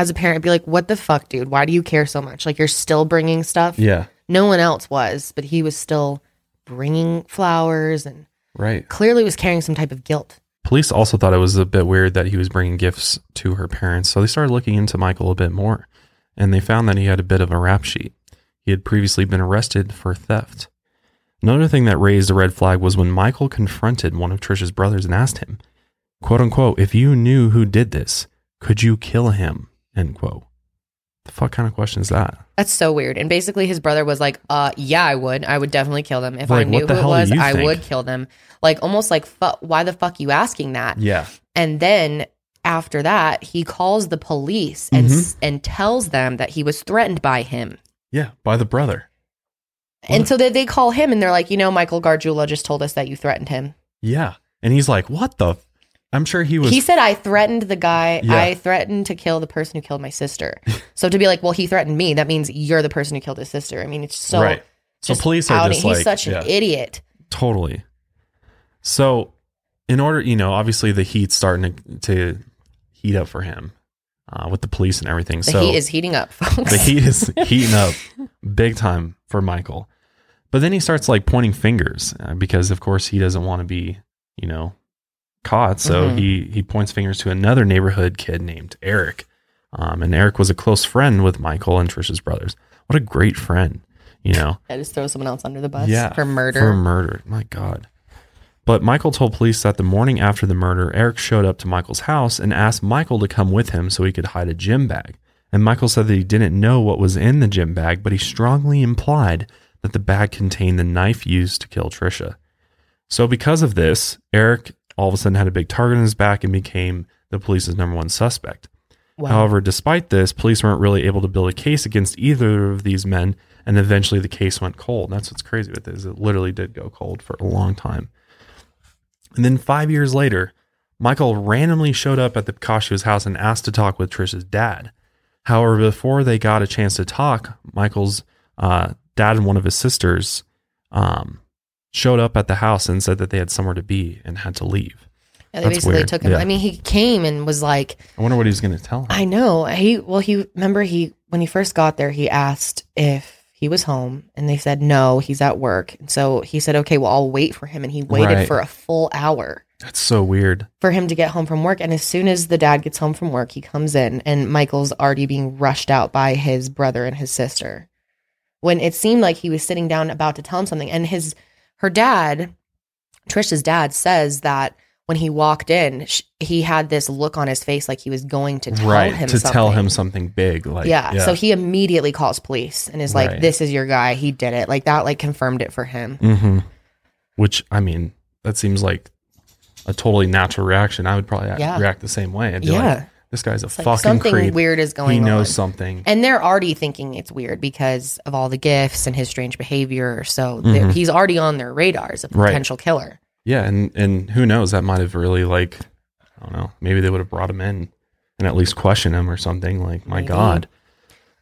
As a parent, I'd be like, what the fuck, dude? Why do you care so much? Like you're still bringing stuff. Yeah. No one else was, but he was still bringing flowers and Right. clearly was carrying some type of guilt. Police also thought it was a bit weird that he was bringing gifts to her parents, so they started looking into Michael a bit more, and they found that he had a bit of a rap sheet. He had previously been arrested for theft. Another thing that raised a red flag was when Michael confronted one of Trisha's brothers and asked him, quote unquote, if you knew who did this, could you kill him? End quote. The fuck kind of question is that? That's so weird. And basically, his brother was like, "Uh, yeah, I would. I would definitely kill them if I knew what the who it hell do was. you I think? would kill them." Like almost like, fu- "Why the fuck you asking that?" Yeah. And then after that, he calls the police and Mm-hmm. s and tells them that he was threatened by him. Yeah, by the brother. And so they, they call him and they're like, "You know, Michael Gargiulo just told us that you threatened him." Yeah. And he's like, what the? F-" I'm sure he was. he said, "I threatened the guy. Yeah. I threatened to kill the person who killed my sister." [LAUGHS] so to be like, "Well, he threatened me," that means you're the person who killed his sister. I mean, it's so right. So police are outing. just He's such yeah. an idiot. Totally. So, in order, you know, obviously the heat's starting to, to heat up for him uh, with the police and everything. The so heat is heating up, folks. the heat is [LAUGHS] heating up big time for Michael. But then he starts like pointing fingers uh, because, of course, he doesn't want to be, you know, caught. So Mhm. he he points fingers to another neighborhood kid named Eric. Um, and Eric was a close friend with Michael and Trisha's brothers. What a great friend, you know. [LAUGHS] I just throw someone else under the bus Yeah, for murder. For murder. My God. But Michael told police that the morning after the murder, Eric showed up to Michael's house and asked Michael to come with him so he could hide a gym bag. And Michael said that he didn't know what was in the gym bag, but he strongly implied that the bag contained the knife used to kill Trisha. So, because of this, Eric all of a sudden had a big target on his back and became the police's number one suspect. Wow. However, despite this, police weren't really able to build a case against either of these men, and eventually the case went cold. And that's what's crazy with this. It literally did go cold for a long time. And then five years later, Michael randomly showed up at the Picasso's house and asked to talk with Trisha's dad. However, before they got a chance to talk, Michael's uh, dad and one of his sisters um, showed up at the house and said that they had somewhere to be and had to leave. Yeah, they That's basically weird. took him. Yeah. I mean, he came and was like, I wonder what he was going to tell him. I know. He well, he remember he when he first got there, he asked if he was home, and they said no, he's at work. And so he said, okay, well, I'll wait for him, and he waited Right. for a full hour That's so weird. for him to get home from work. And as soon as the dad gets home from work, he comes in, and Michael's already being rushed out by his brother and his sister. When it seemed like he was sitting down about to tell him something, and his her dad, Trisha's dad, says that when he walked in, sh- he had this look on his face like he was going to tell right. him To something. tell him something big. Like, yeah. So he immediately calls police and is like, Right. "This is your guy. He did it." Like that, like confirmed it for him. hmm Which, I mean, that seems like a totally natural reaction. I would probably Yeah. react the same way. I'd be Yeah. like, this guy's a It's like fucking something creep. weird is going on. he on. knows something. And they're already thinking it's weird because of all the gifts and his strange behavior. So Mhm. he's already on their radar as a Right. potential killer. Yeah, and and who knows? That might have really like I don't know. Maybe they would have brought him in and at least questioned him or something. Like, my Maybe. God!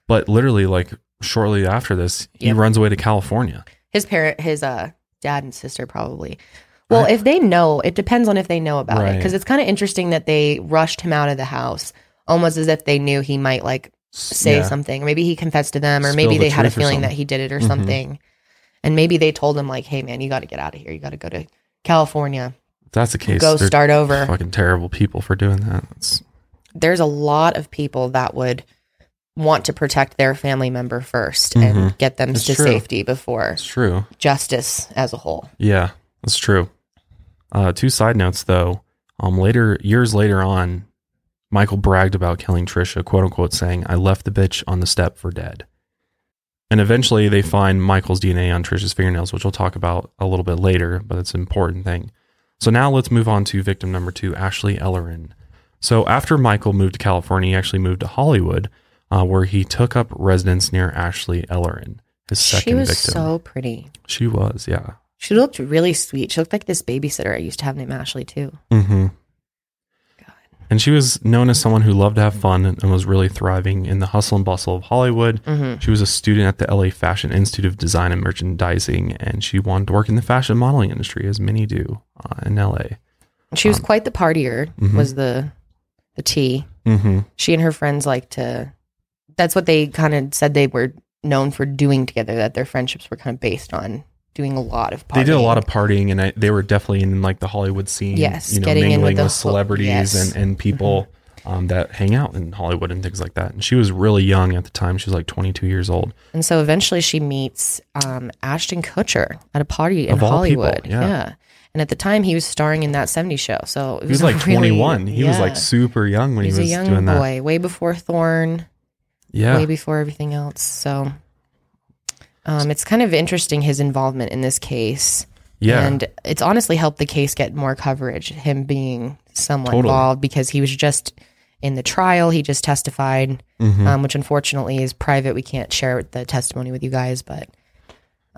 But literally, like shortly after this, he Yep. runs away to California. His parent, his uh dad and sister probably. Well, if they know, it depends on if they know about it. Because it's kind of interesting that they rushed him out of the house almost as if they knew he might like say Yeah. something. Maybe he confessed to them, or Spill maybe the they had a feeling that he did it or Mhm. something. And maybe they told him like, "Hey, man, you got to get out of here. You got to go to California, If that's the case. go start over." Fucking terrible people for doing that. It's, There's a lot of people that would want to protect their family member 1st and Mhm. get them It's to true. safety before it's true. justice as a whole. Yeah, that's true. Uh, two side notes though. Um, later years later on, Michael bragged about killing Trisha, quote unquote, saying, "I left the bitch on the step for dead." And eventually, they find Michael's DNA on Trisha's fingernails, which we'll talk about a little bit later, but it's an important thing. So now let's move on to victim number two, Ashley Ellerin. So after Michael moved to California, he actually moved to Hollywood, uh, where he took up residence near Ashley Ellerin, his second victim. She was victim. so pretty. she was, yeah. She looked really sweet. She looked like this babysitter I used to have named Ashley too. Mm-hmm. God. And she was known as someone who loved to have fun and was really thriving in the hustle and bustle of Hollywood. Mm-hmm. She was a student at the LA Fashion Institute of Design and Merchandising, and she wanted to work in the fashion modeling industry, as many do uh, in LA. She was quite the partier. mhm. Was the the T. Mm-hmm. She and her friends like to. That's what they kind of said they were known for doing together. That their friendships were kind of based on doing a lot of. Partying. They did a lot of partying, and I, they were definitely in like the Hollywood scene. Yes, you know, getting in mingling with with celebrities yes. Mm-hmm. and and people um, that hang out in Hollywood and things like that. And she was really young at the time; she was like 22 years old. And so eventually she meets um, Ashton Kutcher at a party in all people, Hollywood. yeah. And at the time he was starring in that 70s show. So it He was like [LAUGHS] really- 21. He was like super young when he was, he was a young doing that. way before Thorn, Yeah, way before everything else. So um, it's kind of interesting his involvement in this case. yeah. And it's honestly helped the case get more coverage, him being somewhat Totally. involved because he was just in the trial. He just testified, Mhm. um, which unfortunately is private. We can't share the testimony with you guys, but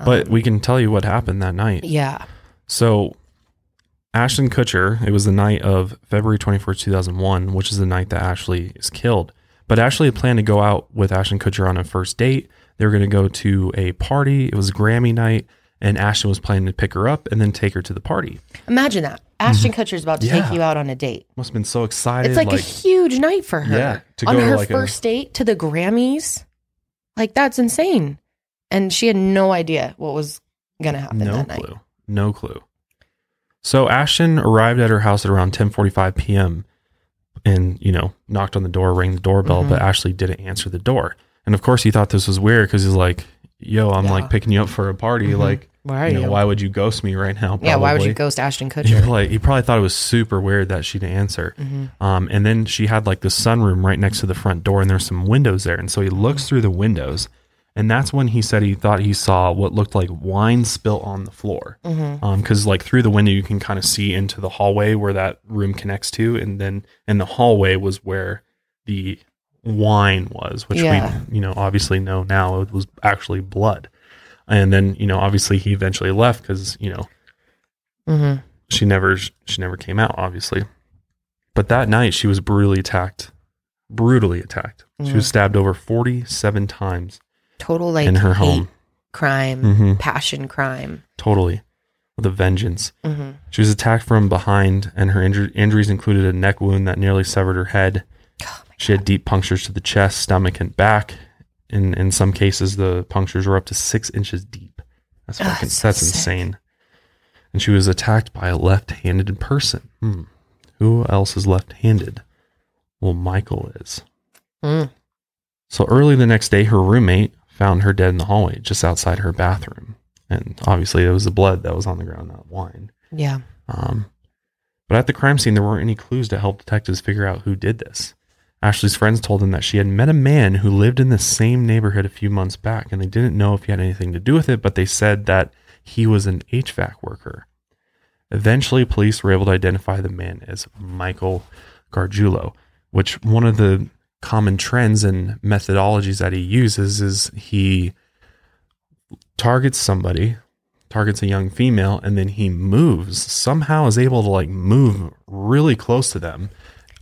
but we can tell you what happened that night. yeah. So, Ashton Kutcher, it was the night of February 21st, 2001, which is the night that Ashley is killed. But Ashley had planned to go out with Ashton Kutcher on a first date. They were going to go to a party. It was Grammy night, and Ashton was planning to pick her up and then take her to the party. Imagine that. Ashton Kutcher's about to Mm-hmm. Yeah. take you out on a date. Must have been so excited. It's like, a huge night for her. Yeah, to on go to her like a- first date to the Grammys. Like that's insane. And she had no idea what was going to happen no that night. clue. No clue. So Ashton arrived at her house at around 10:45 p.m. and, you know, knocked on the door, rang the doorbell, but Ashley didn't answer the door. And of course, he thought this was weird cuz he's like, "Yo, I'm Yeah. like picking you up for a party. Mhm. Like, Why you you? know, why would you ghost me right now?" yeah, why would you ghost Ashton He Kutcher? probably, he probably thought it was super weird that she didn't answer. Mhm. Um, and then she had like the sunroom right next to the front door, and there's some windows there. And so he looks through the windows, and that's when he said he thought he saw what looked like wine spilt on the floor. Mhm. Um, because like through the window you can kind of see into the hallway where that room connects to, and then in the hallway was where the wine was, which Yeah. we you know obviously know now it was actually blood. And then you know obviously he eventually left because you know Mhm. she never she never came out obviously But that night, she was brutally attacked. Brutally attacked. She was stabbed over 47 times Total like in her hate home. crime, hmm passion crime. Totally. With a vengeance. hmm She was attacked from behind, and her injur- injuries included a neck wound that nearly severed her head. She had deep punctures to the chest, stomach, and back. In in some cases, the punctures were up to six inches deep. That's fucking, so that's sick. insane. And she was attacked by a left-handed person. Hmm. Who else is left-handed? Well, Michael is. Mm. So early the next day, her roommate found her dead in the hallway, just outside her bathroom. And obviously, it was the blood that was on the ground, not wine. Yeah. Um, but at the crime scene, there weren't any clues to help detectives figure out who did this. Ashley's friends told him that she had met a man who lived in the same neighborhood a few months back, and they didn't know if he had anything to do with it, but they said that he was an HVAC worker. Eventually, police were able to identify the man as Michael Gargiulo, which one of the common trends and methodologies that he uses is he targets somebody targets a young female and then he moves somehow is able to like move really close to them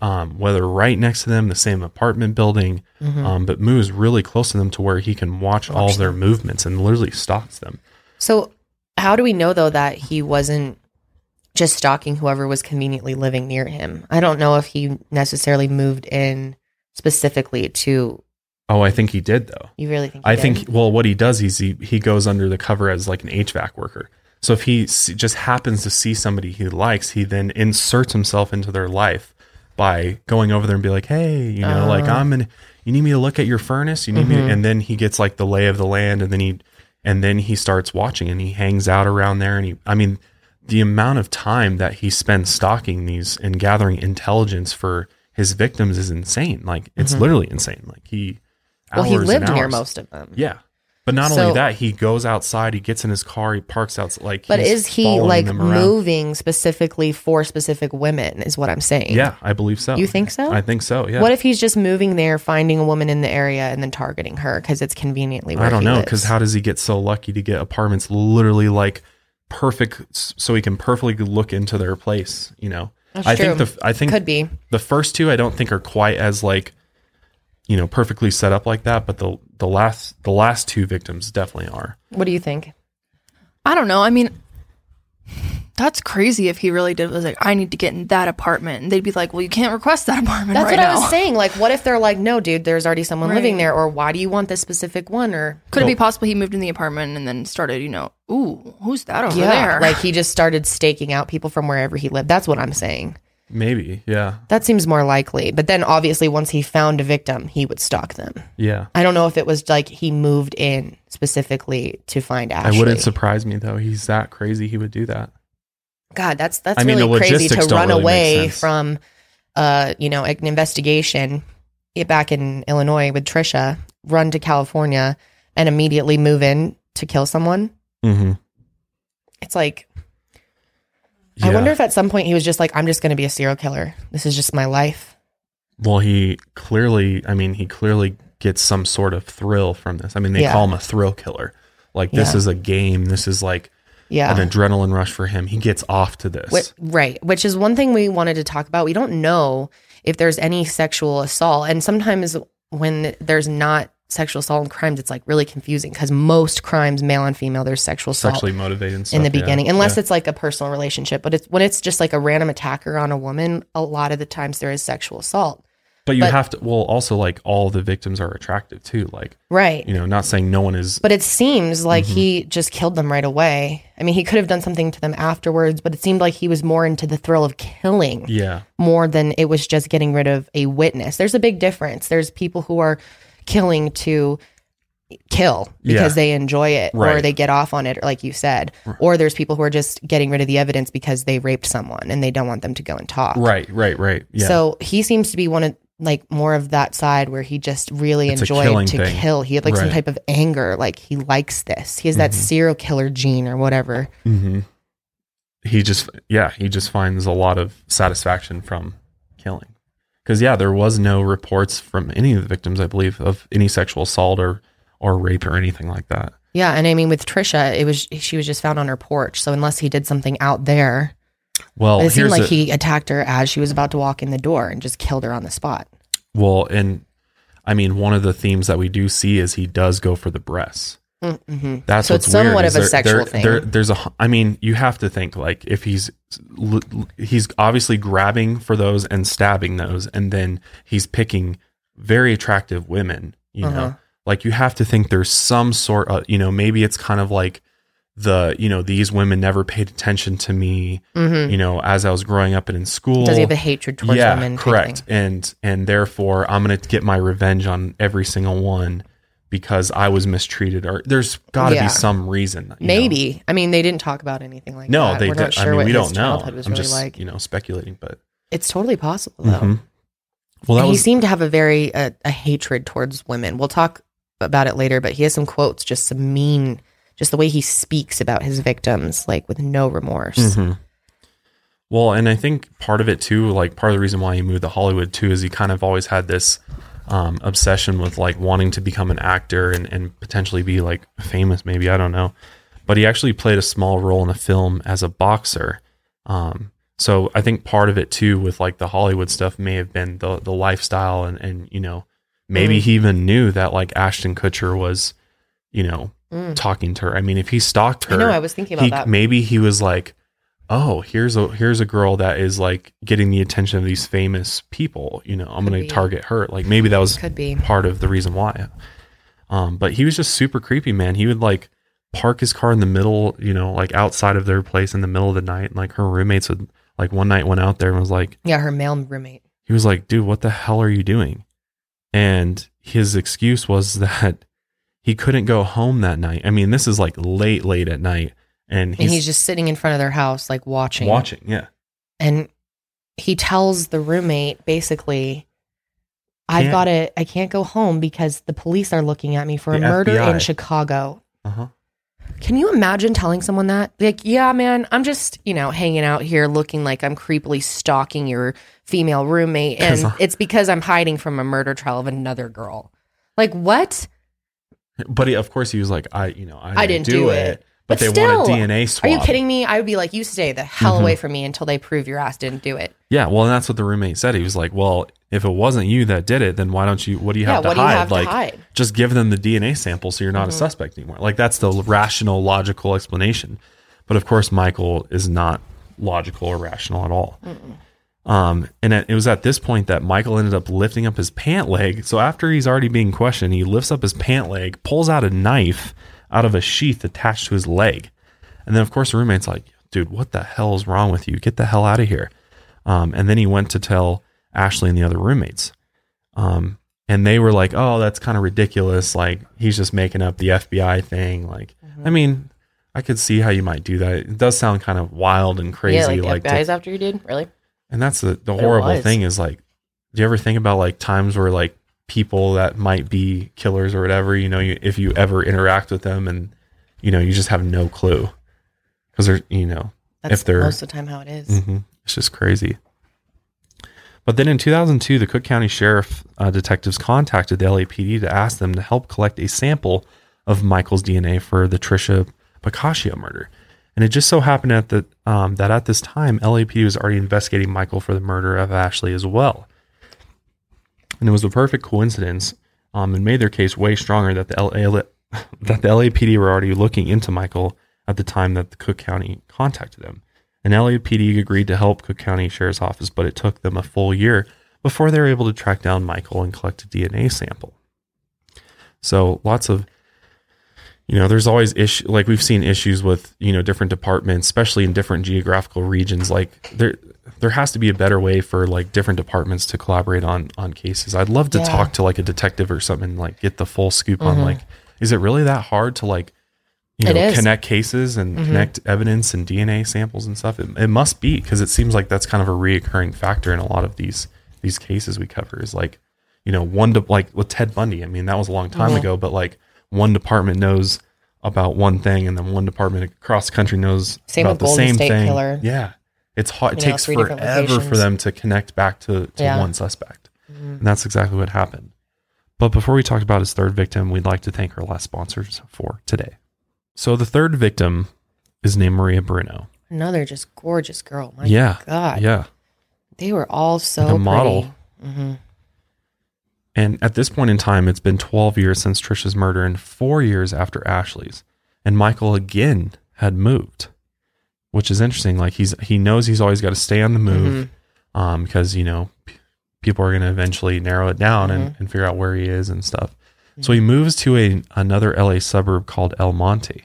um, whether right next to them the same apartment building um, but moves really close to them to where he can watch, all Watch of their movements and literally stalks them So, how do we know though that he wasn't just stalking whoever was conveniently living near him? I don't know if he necessarily moved in specifically to. oh i think he did though You really think? he i did? think well what he does is he, he goes under the cover as like an hvac worker so if he just happens to see somebody he likes he then inserts himself into their life by going over there and be like hey you know like Uh. i'm in you need me to look at your furnace you need me Mm-hmm. to, and then he gets like the lay of the land and then he and then he starts watching and he hangs out around there and he i mean the amount of time that he spends stalking these and gathering intelligence for his victims is insane like it's literally insane like he Mm-hmm. Well, he lived near most of them. Yeah. But not So- only that, he goes outside, he gets in his car, he parks outside. Like, But is he like moving specifically for specific women? Is what I'm saying. Yeah, I believe so. You think so? I think so. Yeah. What if he's just moving there, finding a woman in the area, and then targeting her because it's conveniently where I don't know because how does he get so lucky to get apartments literally like perfect, so he can perfectly look into their place? You know, That's I true. think the I think could be. the first two I don't think are quite as like, you know, perfectly set up like that. But the the last the last two victims definitely are. What do you think? I don't know. I mean, that's crazy if he really did was like, I need to get in that apartment. And they'd be like, well, you can't request that apartment That's right what now. I was saying. Like, what if they're like, no, dude, there's already someone living there, or why do you want this specific one? Or Could it be possible he moved in the apartment and then started, you know, ooh, who's that over there? like he just started staking out people from wherever he lived. That's what I'm saying. Maybe. Yeah. That seems more likely. But then obviously, once he found a victim, he would stalk them. Yeah. I don't know if it was like he moved in specifically to find Ashley. I wouldn't surprise me though. He's that crazy. He would do that. God, that's that's I mean, really crazy to run really away from, uh, you know, an investigation back in Illinois with Trisha, run to California, and immediately move in to kill someone. Mm-hmm. It's like I wonder if at some point he was just like, I'm just going to be a serial killer. This is just my life. Well, he clearly, I mean, he clearly gets some sort of thrill from this. I mean, they Yeah. call him a thrill killer. Like this Yeah. is a game. This is like Yeah. an adrenaline rush for him. He gets off to this. Right. Which is one thing we wanted to talk about. We don't know if there's any sexual assault. And sometimes when there's not sexual assault and crimes, it's like really confusing because most crimes, male and female, there's sexual assault Sexually motivated stuff, in the yeah. beginning, unless Yeah. it's like a personal relationship. But it's when it's just like a random attacker on a woman, a lot of the times there is sexual assault. But you but- have to. Well, also like all the victims are attractive too. Like Right. you know, not saying no one is. But it seems like Mm-hmm. he just killed them right away. I mean, he could have done something to them afterwards, but it seemed like he was more into the thrill of killing Yeah. more than it was just getting rid of a witness. There's a big difference. There's people who are killing to kill because Yeah. they enjoy it or they get off on it, like you said. Or there's people who are just getting rid of the evidence because they raped someone and they don't want them to go and talk. Right. Right. Right. Yeah. So he seems to be one of like more of that side where he just really It's enjoyed to thing. kill. He had like some type of anger, like he likes this. He has that serial killer gene or whatever. hmm he just yeah he just finds a lot of satisfaction from killing because yeah there was no reports from any of the victims i believe of any sexual assault or or rape or anything like that Yeah, and I mean with Trisha, it was she was just found on her porch. So unless he did something out there, Well, it seemed like a- he attacked her as she was about to walk in the door and just killed her on the spot. Well, and I mean, one of the themes that we do see is he does go for the breasts. Mm-hmm. That's So what's it's somewhat weird, of a there- sexual there- thing. there- there's a, I mean, you have to think like if he's l- l- he's obviously grabbing for those and stabbing those, and then he's picking very attractive women. You Uh-huh. know, like you have to think there's some sort of you know maybe it's kind of like the you know these women never paid attention to me. Mm-hmm. You know, as I was growing up and in school. Does he have a hatred towards yeah, women? correct. And and therefore, I'm going to get my revenge on every single one because I was mistreated. Or there's got to Yeah. be some reason. you know? Maybe. I mean, they didn't talk about anything like No, that. they. We're did. not sure I mean, what we his don't know. childhood was I'm really just like. you know speculating, but It's totally possible though. Mhm. well, And he seemed to have a very uh, a hatred towards women. We'll talk about it later, but he has some quotes, just some mean, just the way he speaks about his victims, like with no remorse. Mhm. Well, and I think part of it too, like part of the reason why he moved to Hollywood too, is he kind of always had this um, obsession with like wanting to become an actor and, and potentially be like famous, maybe I don't know. But he actually played a small role in a film as a boxer. Um, so I think part of it too, with like the Hollywood stuff, may have been the the lifestyle and and you know maybe Mm. he even knew that like Ashton Kutcher was, you know, Mm. talking to her. I mean, if he stalked her, I know. I was thinking about he, that. maybe he was like, "Oh, here's a here's a girl that is like getting the attention of these famous people. You know, I'm Could going be. target her." Like maybe that was Could be. part of the reason why. Um, but he was just super creepy, man. He would like park his car in the middle, you know, like outside of their place in the middle of the night, and like her roommates would like one night went out there and was like, Yeah, her male roommate. he was like, dude, what the hell are you doing? And his excuse was [LAUGHS] that he couldn't go home that night. I mean, this is like late, late at night. And he's, and he's just sitting in front of their house, like watching. watching. Yeah. And he tells the roommate basically, I've got to, I can't go home because the police are looking at me for a The murder FBI. in Chicago. Uh huh. Can you imagine telling someone that? Like, yeah, man, I'm just, you know, hanging out here looking like I'm creepily stalking your female roommate. 'Cause And I- it's because I'm hiding from a murder trial of another girl. Like, what? But he, of course, he was like, I, you know, I, I didn't do it. But, But they still, want a DNA Are you kidding me? I would be like, you stay the hell Mhm. away from me until they prove your ass didn't do it. Yeah. Well, and that's what the roommate said. He was like, well, if it wasn't you that did it, then why don't you, what do you Yeah, have to what do you hide? have to like, hide? just give them the DNA sample so you're not a Mhm. suspect anymore. Like, that's the rational, logical explanation. But of course, Michael is not logical or rational at all. Um, and it it was at this point that Michael ended up lifting up his pant leg. So after he's already being questioned, he lifts up his pant leg, pulls out a knife out of a sheath attached to his leg. And then, of course, the roommate's like, dude, what the hell is wrong with you? Get the hell out of here. Um, and then he went to tell Ashley and the other roommates. Um, and they were like, oh, that's kind of ridiculous. Like, he's just making up the FBI thing. Like, Mm-hmm. I mean, I could see how you might do that. It does sound kind of wild and crazy. yeah, like, like, to- FBI's after you did? Really? and that's the, the horrible thing is like, do you ever think about like times where like people that might be killers or whatever, you know, you, if you ever interact with them and, you know, you just have no clue because they're, you know, That's If they're- most of the time how it is. hmm it's just crazy. But then in 2002, the Cook County Sheriff uh, detectives contacted the LAPD to ask them to help collect a sample of Michael's DNA for the Trisha Pacaccio murder. And it just so happened at the, um, that at this time, LAPD was already investigating Michael for the murder of Ashley as well. And it was a perfect coincidence um, and made their case way stronger that the, LA, [LAUGHS] that the LAPD were already looking into Michael at the time that the Cook County contacted them. And LAPD agreed to help Cook County Sheriff's Office, but it took them a full year before they were able to track down Michael and collect a DNA sample. So lots of, you know, there's always issue like we've seen issues with you know different departments, especially in different geographical regions. Like there, there has to be a better way for like different departments to collaborate on on cases. I'd love to Yeah. talk to like a detective or something, and, like get the full scoop on Mhm. like, is it really that hard to like you know connect cases and Mhm. connect evidence and DNA samples and stuff. It, it must be because it seems like that's kind of a reoccurring factor in a lot of these these cases we cover. Is like you know one de- like with Ted Bundy. I mean that was a long time Mhm. ago, but like one department knows about one thing and then one department across the country knows Same about the Golden same State thing. Killer. Yeah, it's hard. It You know, takes forever for them to connect back to, to Yeah. one suspect. Mhm. And that's exactly what happened. But before we talk about his third victim, we'd like to thank our last sponsors for today. So the third victim is named Maria Bruno. Another just gorgeous girl. My yeah. God. Yeah. They were all so The model. pretty. hmm And at this point in time, it's been 12 years since Trisha's murder and four years after Ashley's. And Michael again had moved, which is interesting. Like he's he knows he's always got to stay on the move, um, because you know p- people are going to eventually narrow it down and, and figure out where he is and stuff. So he moves to a another LA suburb called El Monte.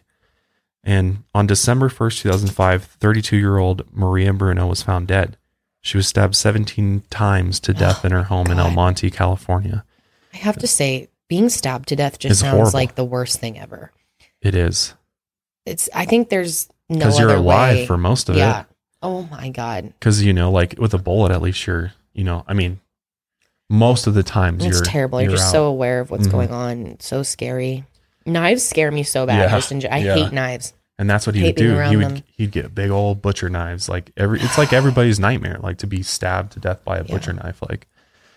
And on December 1st, 2005, 32 year old Maria Bruno was found dead. She was stabbed 17 times to death in her [GASPS] home in El Monte, California. I have to say, being stabbed to death just sounds horrible. like the worst thing ever. It is. It's. I think there's no Because you're alive way. for most of yeah. it. Oh my god. Because, you know, like with a bullet, at least you're, you know, I mean, most of the times It's you're terrible. You're, just out. so aware of what's Mhm. going on. It's so scary. Knives scare me so bad. Yeah. I Yeah. hate knives. And that's what he would do. He would them. he'd get big old butcher knives, like every. It's like everybody's nightmare, like to be stabbed to death by a Yeah. butcher knife, like.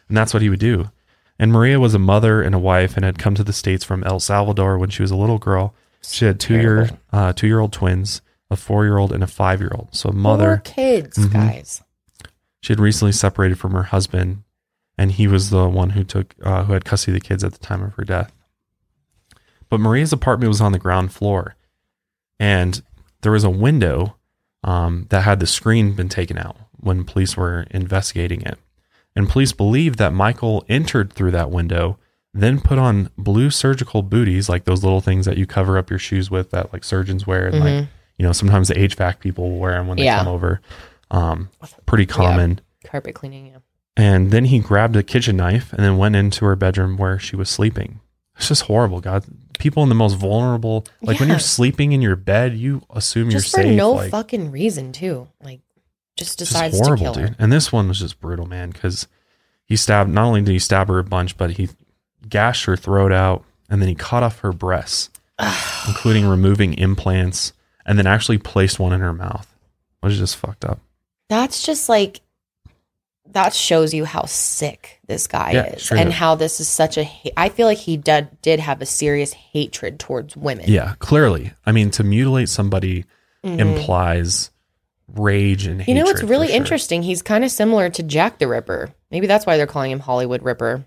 And that's what he would do. And Maria was a mother and a wife, and had come to the states from El Salvador when she was a little girl. She had two year uh, two year old twins, a four year old and a five year old. So mother. kids, Mhm. guys. She had recently separated from her husband, and he was the one who took uh, who had custody of the kids at the time of her death. But Maria's apartment was on the ground floor, and there was a window um, that had the screen been taken out when police were investigating it. And police believe that Michael entered through that window, then put on blue surgical booties, like those little things that you cover up your shoes with, that like surgeons wear, and like you know sometimes the HVAC people will wear them when they Yeah. come over. Um, pretty common. Carpet cleaning. Yeah. And then he grabbed a kitchen knife and then went into her bedroom where she was sleeping. It's just horrible, God. People in the most vulnerable, like when Yeah. you're sleeping in your bed, you assume Just you're for safe. no like, fucking reason too. Like, just it's decides to kill her. dude. And this one was just brutal, man, because he stabbed. Not only did he stab her a bunch, but he gashed her throat out, and then he cut off her breasts, including removing implants, and then actually placed one in her mouth, which is just fucked up. That's just like that shows you how sick this guy Yeah, is and up. how this is such a ha- I feel like he did did have a serious hatred towards women. Yeah, clearly. I mean, to mutilate somebody Mhm. implies rage and You know what's really sure. interesting? He's kind of similar to Jack the Ripper. Maybe that's why they're calling him Hollywood Ripper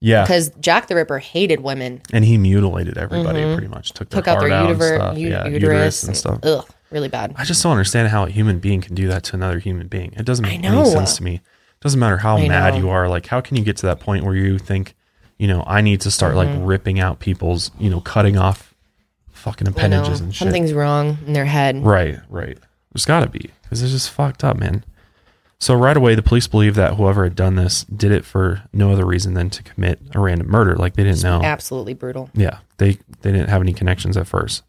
Yeah, because Jack the Ripper hated women, and he mutilated everybody Mhm. pretty much. Took, their took out their and stuff. u- yeah, uterus, and stuff. Ugh, really bad. I just don't understand how a human being can do that to another human being. It doesn't make any sense to me. It doesn't matter how I mad know. you are. Like, how can you get to that point where you think, you know, I need to start Mhm. like ripping out people's, you know, cutting off fucking appendages and shit. Something's wrong in their head. Right, right. There's got to be because it's just fucked up, man. So right away, the police believe that whoever had done this did it for no other reason than to commit a random murder. Like they didn't know. Absolutely brutal. Yeah, they they didn't have any connections at first.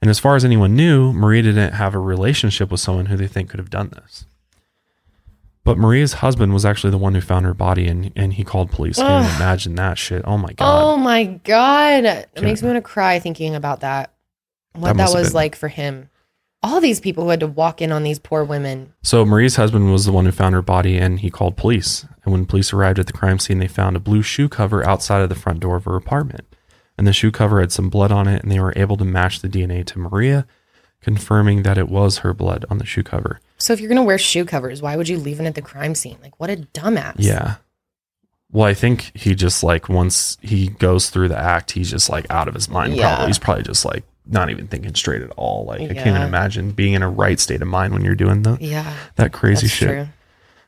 And as far as anyone knew, Maria didn't have a relationship with someone who they think could have done this. But Maria's husband was actually the one who found her body, and and he called police. Can't imagine that shit. Oh my god. Oh my god, it makes me want to cry thinking about that. What That that, was been- like for him. All these people who had to walk in on these poor women. So Marie's husband was the one who found her body and he called police. And when police arrived at the crime scene, they found a blue shoe cover outside of the front door of her apartment. And the shoe cover had some blood on it and they were able to match the DNA to Maria, confirming that it was her blood on the shoe cover. So if you're gonna wear shoe covers, why would you leave it at the crime scene? Like what a dumbass. Yeah. Well, I think he just like once he goes through the act, he's just like out of his mind. Yeah. Probably he's probably just like not even thinking straight at all. Like I can't even imagine being in a right state of mind when you're doing the, Yeah. that crazy shit. true.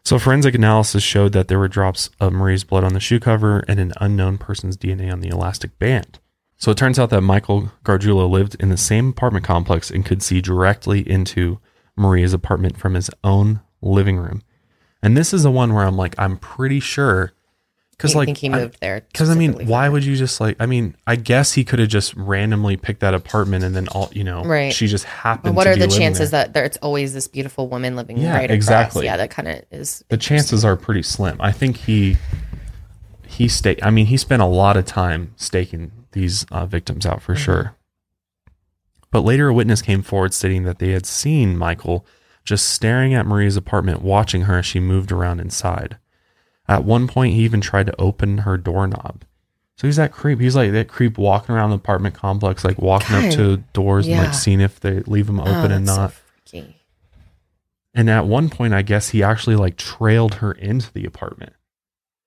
So forensic analysis showed that there were drops of Marie's blood on the shoe cover and an unknown person's DNA on the elastic band. So it turns out that Michael Gargiulo lived in the same apartment complex and could see directly into Maria's apartment from his own living room. And this is the one where I'm like, I'm pretty sure, because like, think he moved there. because I mean, why would you just like? I mean, I guess he could have just randomly picked that apartment and then all, you know, Right. She just But happened. what are the chances there. that there's always this beautiful woman living Yeah, right across? exactly. Yeah, that kind of is. the chances are pretty slim. I think he he stake. I mean, he spent a lot of time staking these uh, victims out for sure. But later, a witness came forward stating that they had seen Michael just staring at Maria's apartment, watching her as she moved around inside. At one point, he even tried to open her doorknob. So he's that creep. He's like that creep walking around the apartment complex, like walking up to doors and like seeing if they leave them Oh, open and that's so not. And at one point, I guess he actually like trailed her into the apartment.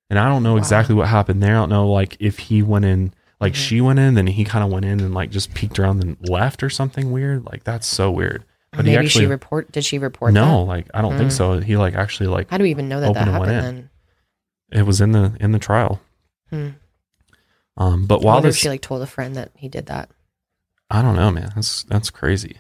And I don't know Wow. exactly what happened there. I don't know like if he went in, like Mhm. she went in, then he kind of went in and like just peeked around and left or something weird. Like that's so weird. But he Maybe actually she report. Did she report? no, that? like I don't think Hmm. so. He like actually like How do we even know that that happened? in. Then it was in the in the trial. Hmm. Um, but while this she like told a friend that he did that. I don't know, man. That's that's crazy.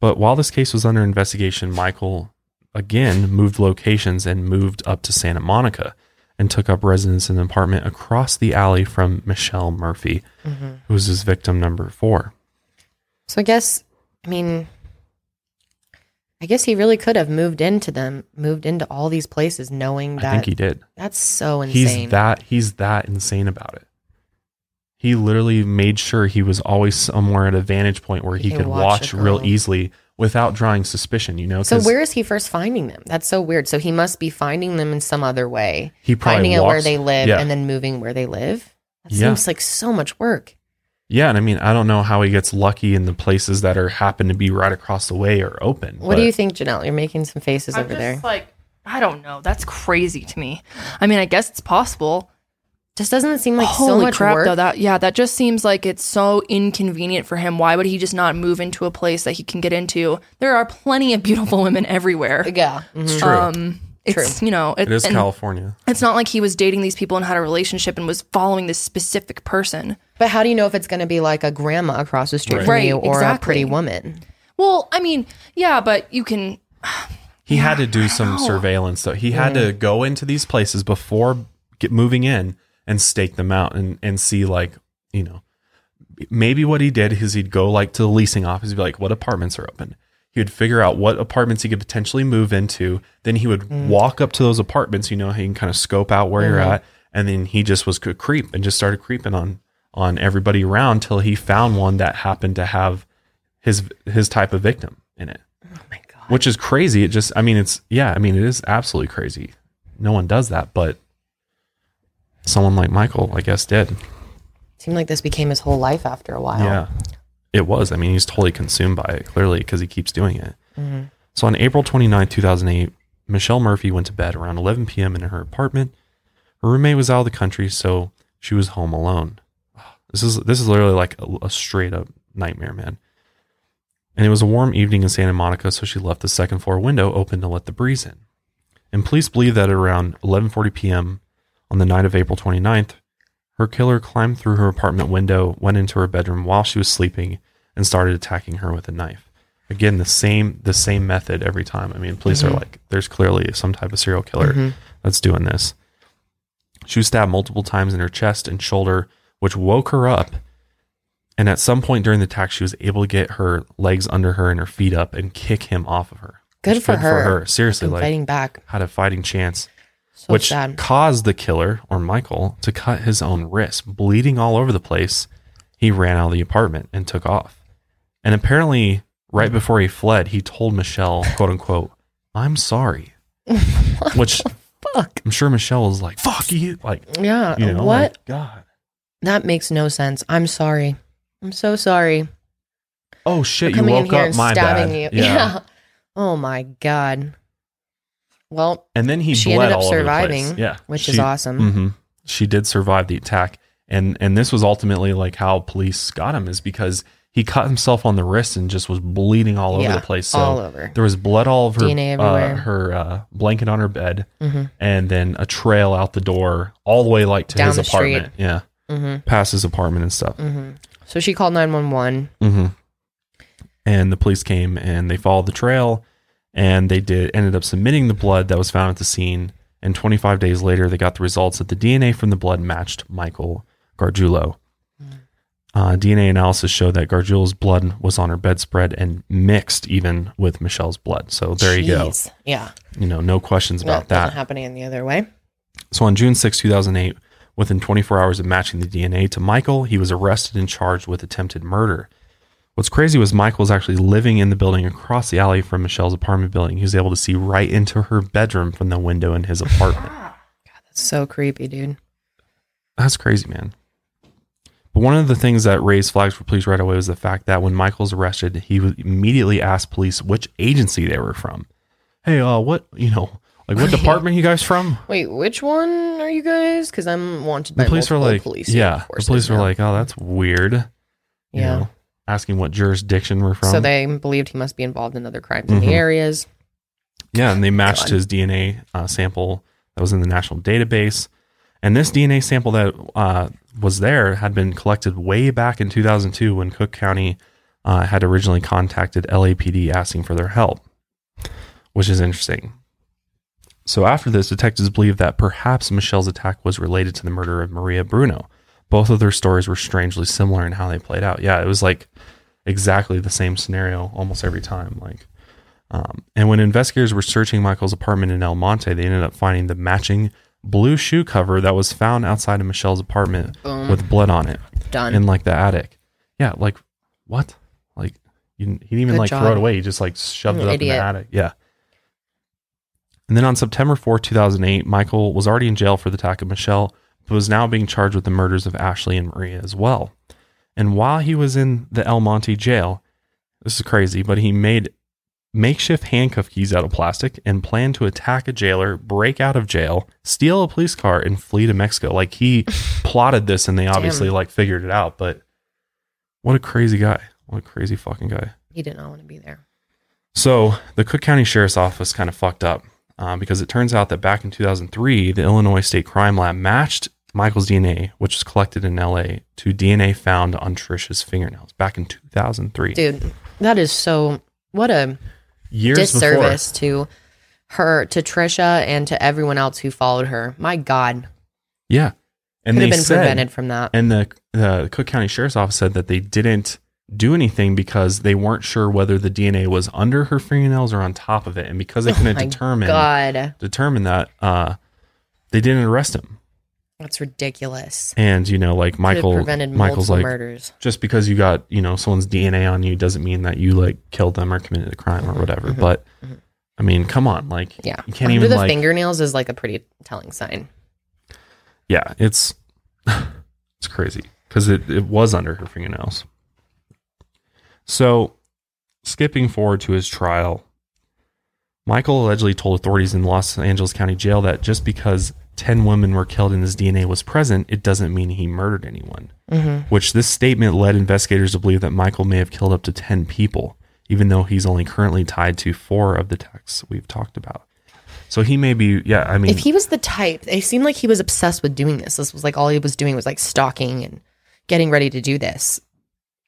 But while this case was under investigation, Michael again moved locations and moved up to Santa Monica and took up residence in an apartment across the alley from Michelle Murphy, hmm who was his victim number four. So I guess, I mean, I guess he really could have moved into them, moved into all these places, knowing that. I think he did. that's so insane. He's that he's that insane about it. He literally made sure he was always somewhere at a vantage point where he He could watch watch real easily without drawing suspicion, you know? so where is he first finding them? That's so weird. So he must be finding them in some other way, he probably finding out where they live, Yeah. and then moving where they live. That Yeah. seems like so much work. Yeah, and I mean, I don't know how he gets lucky in the places that are happen to be right across the way or open. What do you think, Janelle? You're making some faces I'm over just there. like, I don't know. That's crazy to me. I mean, I guess it's possible. Just doesn't it seem like so Holy much crap, work? though. That yeah, that just seems like it's so inconvenient for him. Why would he just not move into a place that he can get into? There are plenty of beautiful women everywhere. yeah. It's mhm. true. Um, it's you know, it is and California. It's not like he was dating these people and had a relationship and was following this specific person. But how do you know if it's going to be like a grandma across the street Right. from Right, you or a pretty woman? Well, I mean, yeah, but you can. He had to do some know. surveillance though. He had to mm. go into these places before get moving in and stake them out and and see like, you know, maybe what he did is he'd go like to the leasing office, be like, what apartments are open? He would figure out what apartments he could potentially move into. Then he would Mm. walk up to those apartments. You know, he can kind of scope out where you're Mhm. at, and then he just was could creep and just started creeping on on everybody around till he found one that happened to have his his type of victim in it Oh my god. which is crazy. It just, I mean, it's, yeah, I mean, it is absolutely crazy. No one does that, but someone like Michael, I guess, did. Seemed like this became his whole life after a while. Yeah. It was. I mean, he's totally consumed by it, clearly, because he keeps doing it. Mhm. So on April 29, 2008, Michelle Murphy went to bed around 11 p.m. in her apartment. Her roommate was out of the country, so she was home alone. This is this is literally like a, a straight up nightmare, man. And it was a warm evening in Santa Monica, so she left the second floor window open to let the breeze in. And police believe that at around 11:40 p.m. on the night of April 29th, her killer climbed through her apartment window, went into her bedroom while she was sleeping, and started attacking her with a knife. Again, the same the same method every time. I mean, police are like, there's clearly some type of serial killer Mhm. that's doing this. She was stabbed multiple times in her chest and shoulder, which woke her up. And at some point during the attack, she was able to get her legs under her and her feet up and kick him off of her. Good Which for her. Seriously, like fighting back. had a fighting chance So which sad. caused the killer or Michael to cut his own wrist, bleeding all over the place. He ran out of the apartment and took off. And apparently, right before he fled, he told Michelle, [LAUGHS] quote unquote, I'm sorry. Which Fuck. I'm sure Michelle was like, fuck you. Like, Yeah. you know, what? like, God. that makes no sense. I'm sorry. I'm so sorry. Oh shit, you woke up. My stabbing bad. you. [LAUGHS] Yeah. Oh my god. Well, And then he She bled ended up all over the place. surviving, Yeah. which is She- awesome. hmm She did survive the attack, and and this was ultimately like how police got him is because he cut himself on the wrist and just was bleeding all over Yeah, the place. So all over. there was blood all over DNA uh, her uh, blanket on her bed, hmm and then a trail out the door all the way like to Down his the street. apartment. Yeah, hmm past his apartment and stuff. hmm So she called 911. hmm And the police came and they followed the trail, and they did ended up submitting the blood that was found at the scene. And 25 days later, they got the results that the DNA from the blood matched Michael Gargiulo. Uh, DNA analysis showed that Gargiulo's blood was on her bedspread and mixed even with Michelle's blood. So there you go. Yeah. You know, no questions about That doesn't that. happen any other way. So on June 6, 2008, within 24 hours of matching the DNA to Michael, he was arrested and charged with attempted murder. What's crazy was Michael was actually living in the building across the alley from Michelle's apartment building. He was able to see right into her bedroom from the window in his apartment. [LAUGHS] God, That's so creepy, dude. That's crazy, man. But one of the things that raised flags for police right away was the fact that when Michael was arrested, he immediately asked police which agency they were from. hey, uh, what you know, like what [LAUGHS] department you guys from? Wait, which one are you guys? Because I'm wanted by The police were like, police yeah, the police were now. like, oh, that's weird. you yeah. know, asking what jurisdiction we're from. So they believed he must be involved in other crimes in Mhm. the areas. Yeah, and they matched his DNA uh, sample that was in the national database. And this DNA sample that uh, was there had been collected way back in 2002 when Cook County uh, had originally contacted LAPD asking for their help, which is interesting. So after this, detectives believed that perhaps Michelle's attack was related to the murder of Maria Bruno. Both of their stories were strangely similar in how they played out. Yeah, it was like exactly the same scenario almost every time. Like, um, and when investigators were searching Michael's apartment in El Monte, they ended up finding the matching blue shoe cover that was found outside of Michelle's apartment Boom. with blood on it Done. in like the attic. Yeah, like what? Like you, he didn't even Good like throw it away. He just like shoved it up in the attic. Yeah. And then on September 4, 2008, Michael was already in jail for the attack of Michelle, but was now being charged with the murders of Ashley and Maria as well. And while he was in the El Monte jail, this is crazy, but he made makeshift handcuff keys out of plastic and planned to attack a jailer, break out of jail, steal a police car, and flee to Mexico. Like he [LAUGHS] plotted this and they obviously like figured it out. But what a crazy guy. What a crazy fucking guy. he did not want to be there. So the Cook County Sheriff's Office kind of fucked up uh, because it turns out that back in 2003, the Illinois State Crime Lab matched Michael's DNA, which was collected in LA, to DNA found on Trisha's fingernails back in 2003. Dude, that is so what a Years disservice to her, to Trisha, and to everyone else who followed her. My God. Yeah. And Could they have been said, prevented from that. and the, the Cook County Sheriff's Office said that they didn't do anything because they weren't sure whether the DNA was under her fingernails or on top of it. And because they couldn't Oh determine, God. determine that, uh, they didn't arrest him. That's ridiculous. And you know, like Michael, prevented Michael's like, murders. just because you got you know someone's DNA on you doesn't mean that you like killed them or committed a crime or whatever. mhm, But mhm. I mean, come on, like Yeah. you can't Under even the like fingernails is like a pretty telling sign. yeah, it's [LAUGHS] it's crazy because it it was under her fingernails. So, skipping forward to his trial, Michael allegedly told authorities in Los Angeles County Jail that just because 10 women were killed and his DNA was present, it doesn't mean he murdered anyone. Mm-hmm. Which this statement led investigators to believe that Michael may have killed up to 10 people, even though he's only currently tied to four of the texts we've talked about. So he may be, yeah, I mean, If he was the type, it seemed like he was obsessed with doing this. This was like all he was doing was like stalking and getting ready to do this.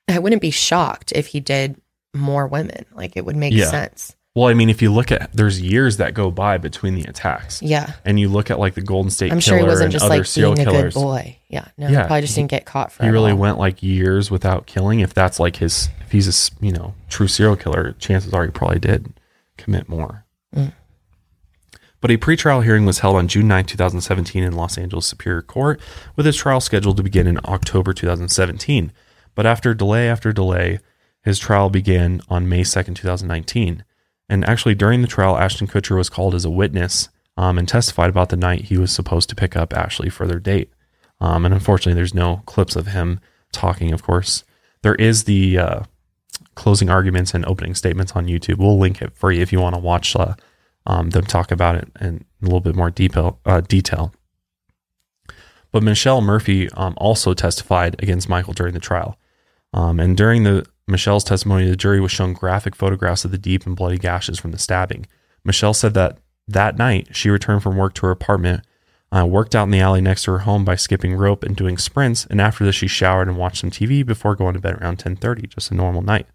I wouldn't be shocked if he did more women. Like it would make Yeah. sense. Well, I mean, if you look at, there's years that go by between the attacks. Yeah. And you look at like the Golden State I'm Killer sure he wasn't and just other like serial being a good boy. Yeah. No, Yeah, he probably just he- didn't get caught for he really went like years without killing. If that's like his, if he's a, you know true serial killer, chances are he probably did commit more. Mm. But a pretrial hearing was held on June 9, 2017 in Los Angeles Superior Court, with his trial scheduled to begin in October 2017. But after delay after delay, his trial began on May 2nd, 2019. And actually, during the trial, Ashton Kutcher was called as a witness um, and testified about the night he was supposed to pick up Ashley for their date. Um, and unfortunately, there's no clips of him talking, of course. There is the uh, closing arguments and opening statements on YouTube. We'll link it for you if you want to watch uh, um, them talk about it in a little bit more detail. Uh, detail. But Michelle Murphy um, also testified against Michael during the trial. Um, and during the Michelle's testimony, the jury was shown graphic photographs of the deep and bloody gashes from the stabbing. Michelle said that that night she returned from work to her apartment, uh, worked out in the alley next to her home by skipping rope and doing sprints, and after this she showered and watched some TV before going to bed around 10:30, just a normal night.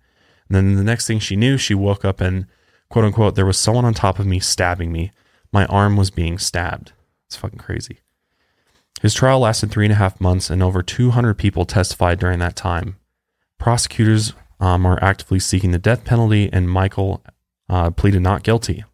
And then the next thing she knew, she woke up and quote unquote there was someone on top of me stabbing me. My arm was being stabbed. It's fucking crazy. His trial lasted three and a half months, and over 200 people testified during that time. Prosecutors um, are actively seeking the death penalty, and Michael uh, pleaded not guilty.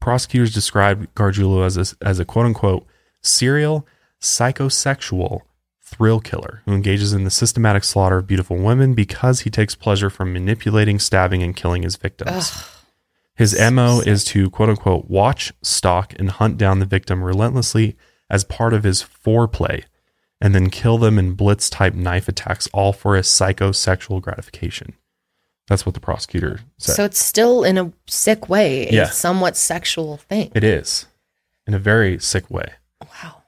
Prosecutors described Gargiulo as a, as a quote unquote serial psychosexual thrill killer who engages in the systematic slaughter of beautiful women because he takes pleasure from manipulating, stabbing, and killing his victims. His So MO sick. is to quote unquote watch, stalk, and hunt down the victim relentlessly as part of his foreplay and then kill them in blitz type knife attacks, all for his psychosexual gratification. That's what the prosecutor said. So it's still in a sick way, a Yeah. somewhat sexual thing. it is in a very sick way. Wow.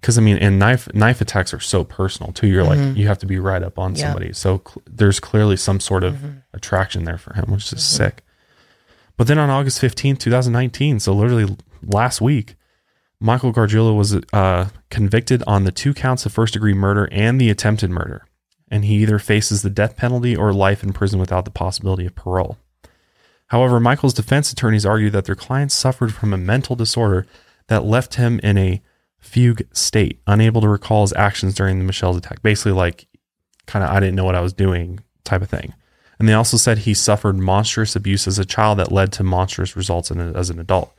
Because I mean, and knife knife attacks are so personal too. You're like you have to be right up on Mm-hmm. Mm-hmm. somebody. So cl- there's clearly some sort of attraction there for him, which is sick. But then on August 15th, 2019, so literally last week, Michael Gargiulo was uh, convicted on the two counts of first degree murder and the attempted murder, and he either faces the death penalty or life in prison without the possibility of parole. However, Michael's defense attorneys argue that their client suffered from a mental disorder that left him in a fugue state, unable to recall his actions during the Michelle's attack. Basically, like kind of I didn't know what I was doing type of thing. And they also said he suffered monstrous abuse as a child that led to monstrous results in, as an adult,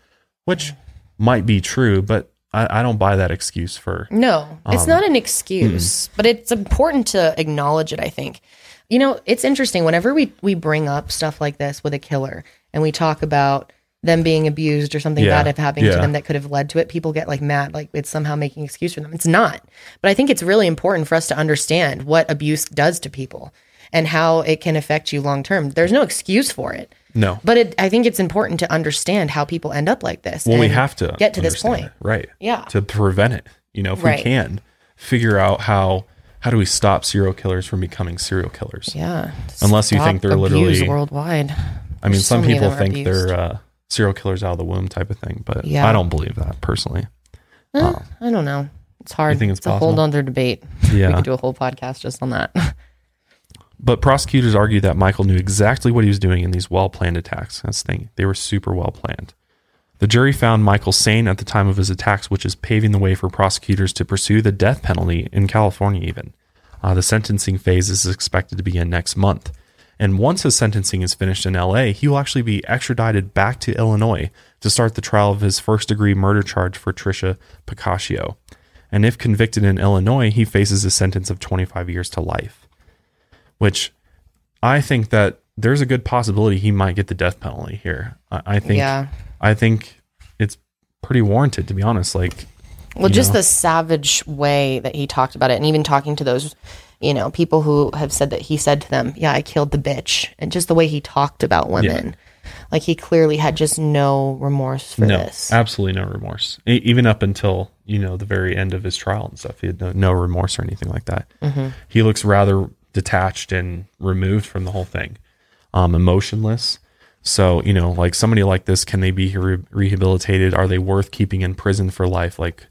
which might be true, but I, I don't buy that excuse for. No, it's Um, not an excuse, but it's important to acknowledge it, I think. You know, it's interesting whenever we we bring up stuff like this with a killer and we talk about them being abused or something Yeah, bad happening to them that could have led to it, people get like mad, like it's somehow making excuse for them. It's not. But I think it's really important for us to understand what abuse does to people and how it can affect you long term. There's no excuse for it. No. But it, I think it's important to understand how people end up like this. Well, we have to get to this point. it, right? Yeah. To prevent it, you know, if Right. we can figure out how how do we stop serial killers from becoming serial killers? Yeah. Unless you think they're literally- worldwide. I mean, There's so some many people think abused. they're uh, serial killers out of the womb type of thing, but Yeah. I don't believe that personally. Eh, I don't know. It's hard. think it's a whole other debate. [LAUGHS] Yeah. we could do a whole podcast just on that. [LAUGHS] But prosecutors argue that Michael knew exactly what he was doing in these well planned attacks. That's the thing. They were super well planned. The jury found Michael sane at the time of his attacks, which is paving the way for prosecutors to pursue the death penalty in California, even. Uh, the sentencing phase is expected to begin next month. And once his sentencing is finished in LA, he will actually be extradited back to Illinois to start the trial of his first degree murder charge for Tricia Pacaccio. And if convicted in Illinois, he faces a sentence of 25 years to life which I think that there's a good possibility he might get the death penalty here. I, I think, Yeah. I think it's pretty warranted to be honest. Like, Well, just know? the savage way that he talked about it, and even talking to those, you know, people who have said that he said to them, "Yeah, I killed the bitch," and just the way he talked about women, like he clearly had just no remorse for no, this. absolutely no remorse. E- even up until you know the very end of his trial and stuff, he had no, no remorse or anything like that. Mm-hmm. He looks rather detached and removed from the whole thing, um, emotionless. So you know, like somebody like this, can they be re- rehabilitated? Are they worth keeping in prison for life? Like,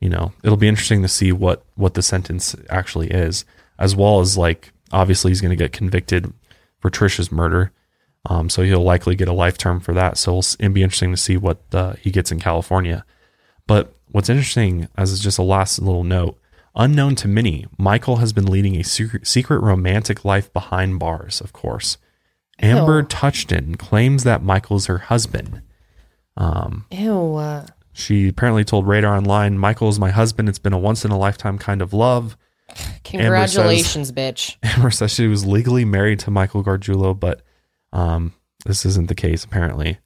you know, it'll be interesting to see what what the sentence actually is, as well as like obviously he's going to get convicted for Trisha's murder. Um, so he'll likely get a life term for that. So it'll, be interesting to see what uh, he gets in California. But what's interesting, as just a last little note, unknown to many, Michael has been leading a secret, romantic life behind bars, of course. Amber Ew. Touchton claims that Michael is her husband. Ew. Uh, She apparently told Radar Online, Michael is my husband. It's been a once in a lifetime kind of love. congratulations, bitch. [LAUGHS] Amber says she was legally married to Michael Gargiulo, but um, this isn't the case apparently.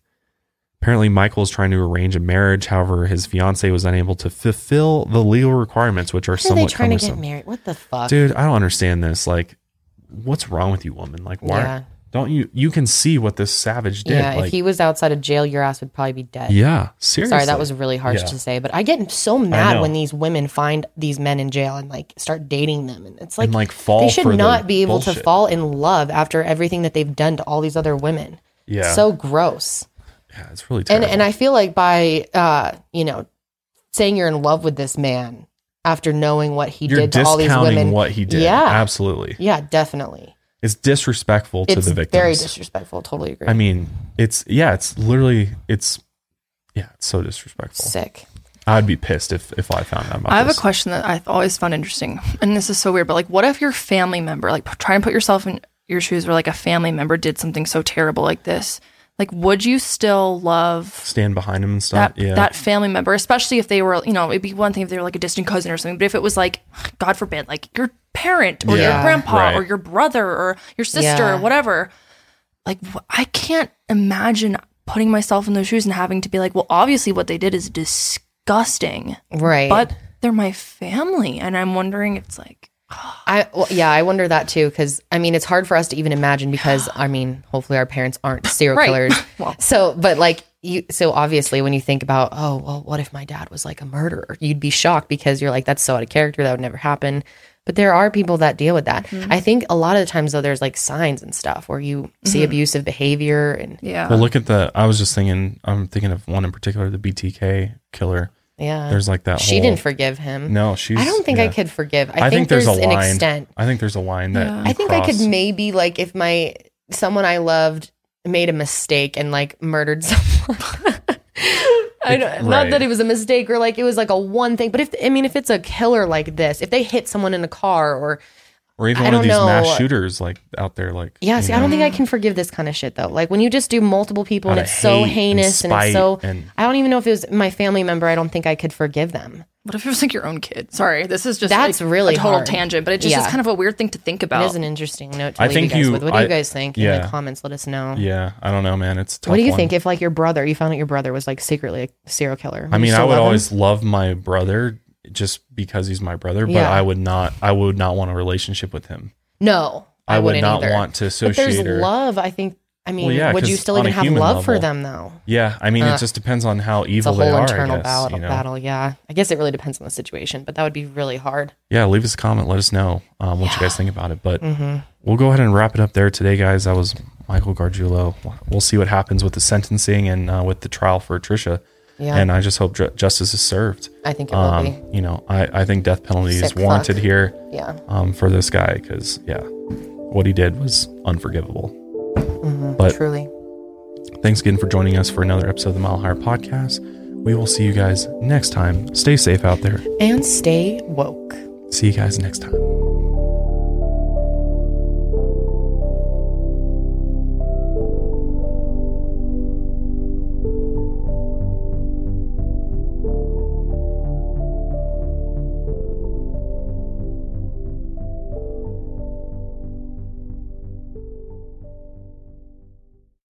Apparently, Michael is trying to arrange a marriage. However, his fiance was unable to fulfill the legal requirements, which are Why are they somewhat trying to get married? What the fuck? Dude, I don't understand this. Like, what's wrong with you, woman? Like, why Yeah. don't you? You can see what this savage did. yeah, like, if he was outside of jail, your ass would probably be dead. yeah, seriously. Sorry, that was really harsh Yeah. to say, but I get so mad when these women find these men in jail and like start dating them, and it's like, And, like, fall they should not be able to fall in love after everything that they've done to all these other women. Yeah. so gross. Yeah, it's really And terrible. and I feel like by uh, you know, saying you're in love with this man after knowing what he You're did to all these women, what he did. Yeah, absolutely. yeah, definitely. It's disrespectful to It's the victims. very disrespectful. Totally agree. I mean, it's yeah, it's literally it's yeah, it's so disrespectful. sick. I'd be pissed if if I found out about I have this. a question that I've always found interesting, and this is so weird, but like, what if your family member, like, p- try and put yourself in your shoes, where like a family member did something so terrible like this? Like, would you still love Stand behind him and stuff. that yeah, that family member, especially if they were, you know, it'd be one thing if they were like a distant cousin or something, but if it was like, God forbid, like your parent or Yeah, your grandpa right. or your brother or your sister Yeah. or whatever, like I can't imagine putting myself in those shoes and having to be like, well, obviously what they did is disgusting, Right. but they're my family, and I'm wondering if it's like I well, yeah, I wonder that too because I mean it's hard for us to even imagine because I mean hopefully our parents aren't [LAUGHS] serial Right. killers. [LAUGHS] Well. so but like you so obviously when you think about oh well what if my dad was like a murderer you'd be shocked because you're like that's so out of character that would never happen. But there are people that deal with that. Mm-hmm. I think a lot of the times though there's like signs and stuff where you see Mm-hmm. abusive behavior and Yeah. Well, look at the. I was just thinking. I'm thinking of one in particular, the BTK killer. Yeah. There's like that. she whole, didn't forgive him. No, she's. I don't think I could forgive. I, I think, there's, a an line. extent. I think there's a line that. Yeah. you I think I could maybe like if my someone I loved made a mistake and like murdered [LAUGHS] someone. I don't, Not that it was a mistake or like it was like a one thing, but if I mean if it's a killer like this, if they hit someone in a car or or even I one of these know. mass shooters like out there, like yeah, you see, I don't think I can forgive this kind of shit though. Like when you just do multiple people and Out of it's so hate and heinous and, it's so and- I don't even know if it was my family member. I don't think I could forgive them. What if it was like your own kid? Sorry, this is just That's like, really a total hard. tangent, but it just Yeah. is kind of a weird thing to think about. is an interesting note to I leave think you guys you- with. What do you guys think in yeah. the comments? Let us know. Yeah, I don't know, man. It's a tough What do you one. think if like your brother, you found out your brother was like secretly a serial killer? I mean, I would love him? always love my brother just because he's my brother, but Yeah. I would not. I would not want a relationship with him. No, I, I, would wouldn't either. want to But associate there's or. love. I think. I mean, Well, yeah, would you still even have love for them though? Yeah, I mean, Uh, it just depends on how It's a evil whole they are. internal guess, battle. you know? Battle. Yeah, I guess it really depends on the situation, but that would be really hard. Yeah, leave us a comment. Let us know um, what you guys think about it. But Mm-hmm. we'll go ahead and wrap it up there today, guys. That was Michael Gargiulo. We'll see what happens with the sentencing and uh, with the trial for Trisha. Yeah, And I just hope justice is served. I think it will Um, be. you know, I, I think death penalty is Sick warranted fuck. here Yeah, um, for this guy because, yeah, what he did was unforgivable. But truly. thanks again for joining us for another episode of the Mile Higher Podcast. We will see you guys next time. Stay safe out there. And stay woke. See you guys next time.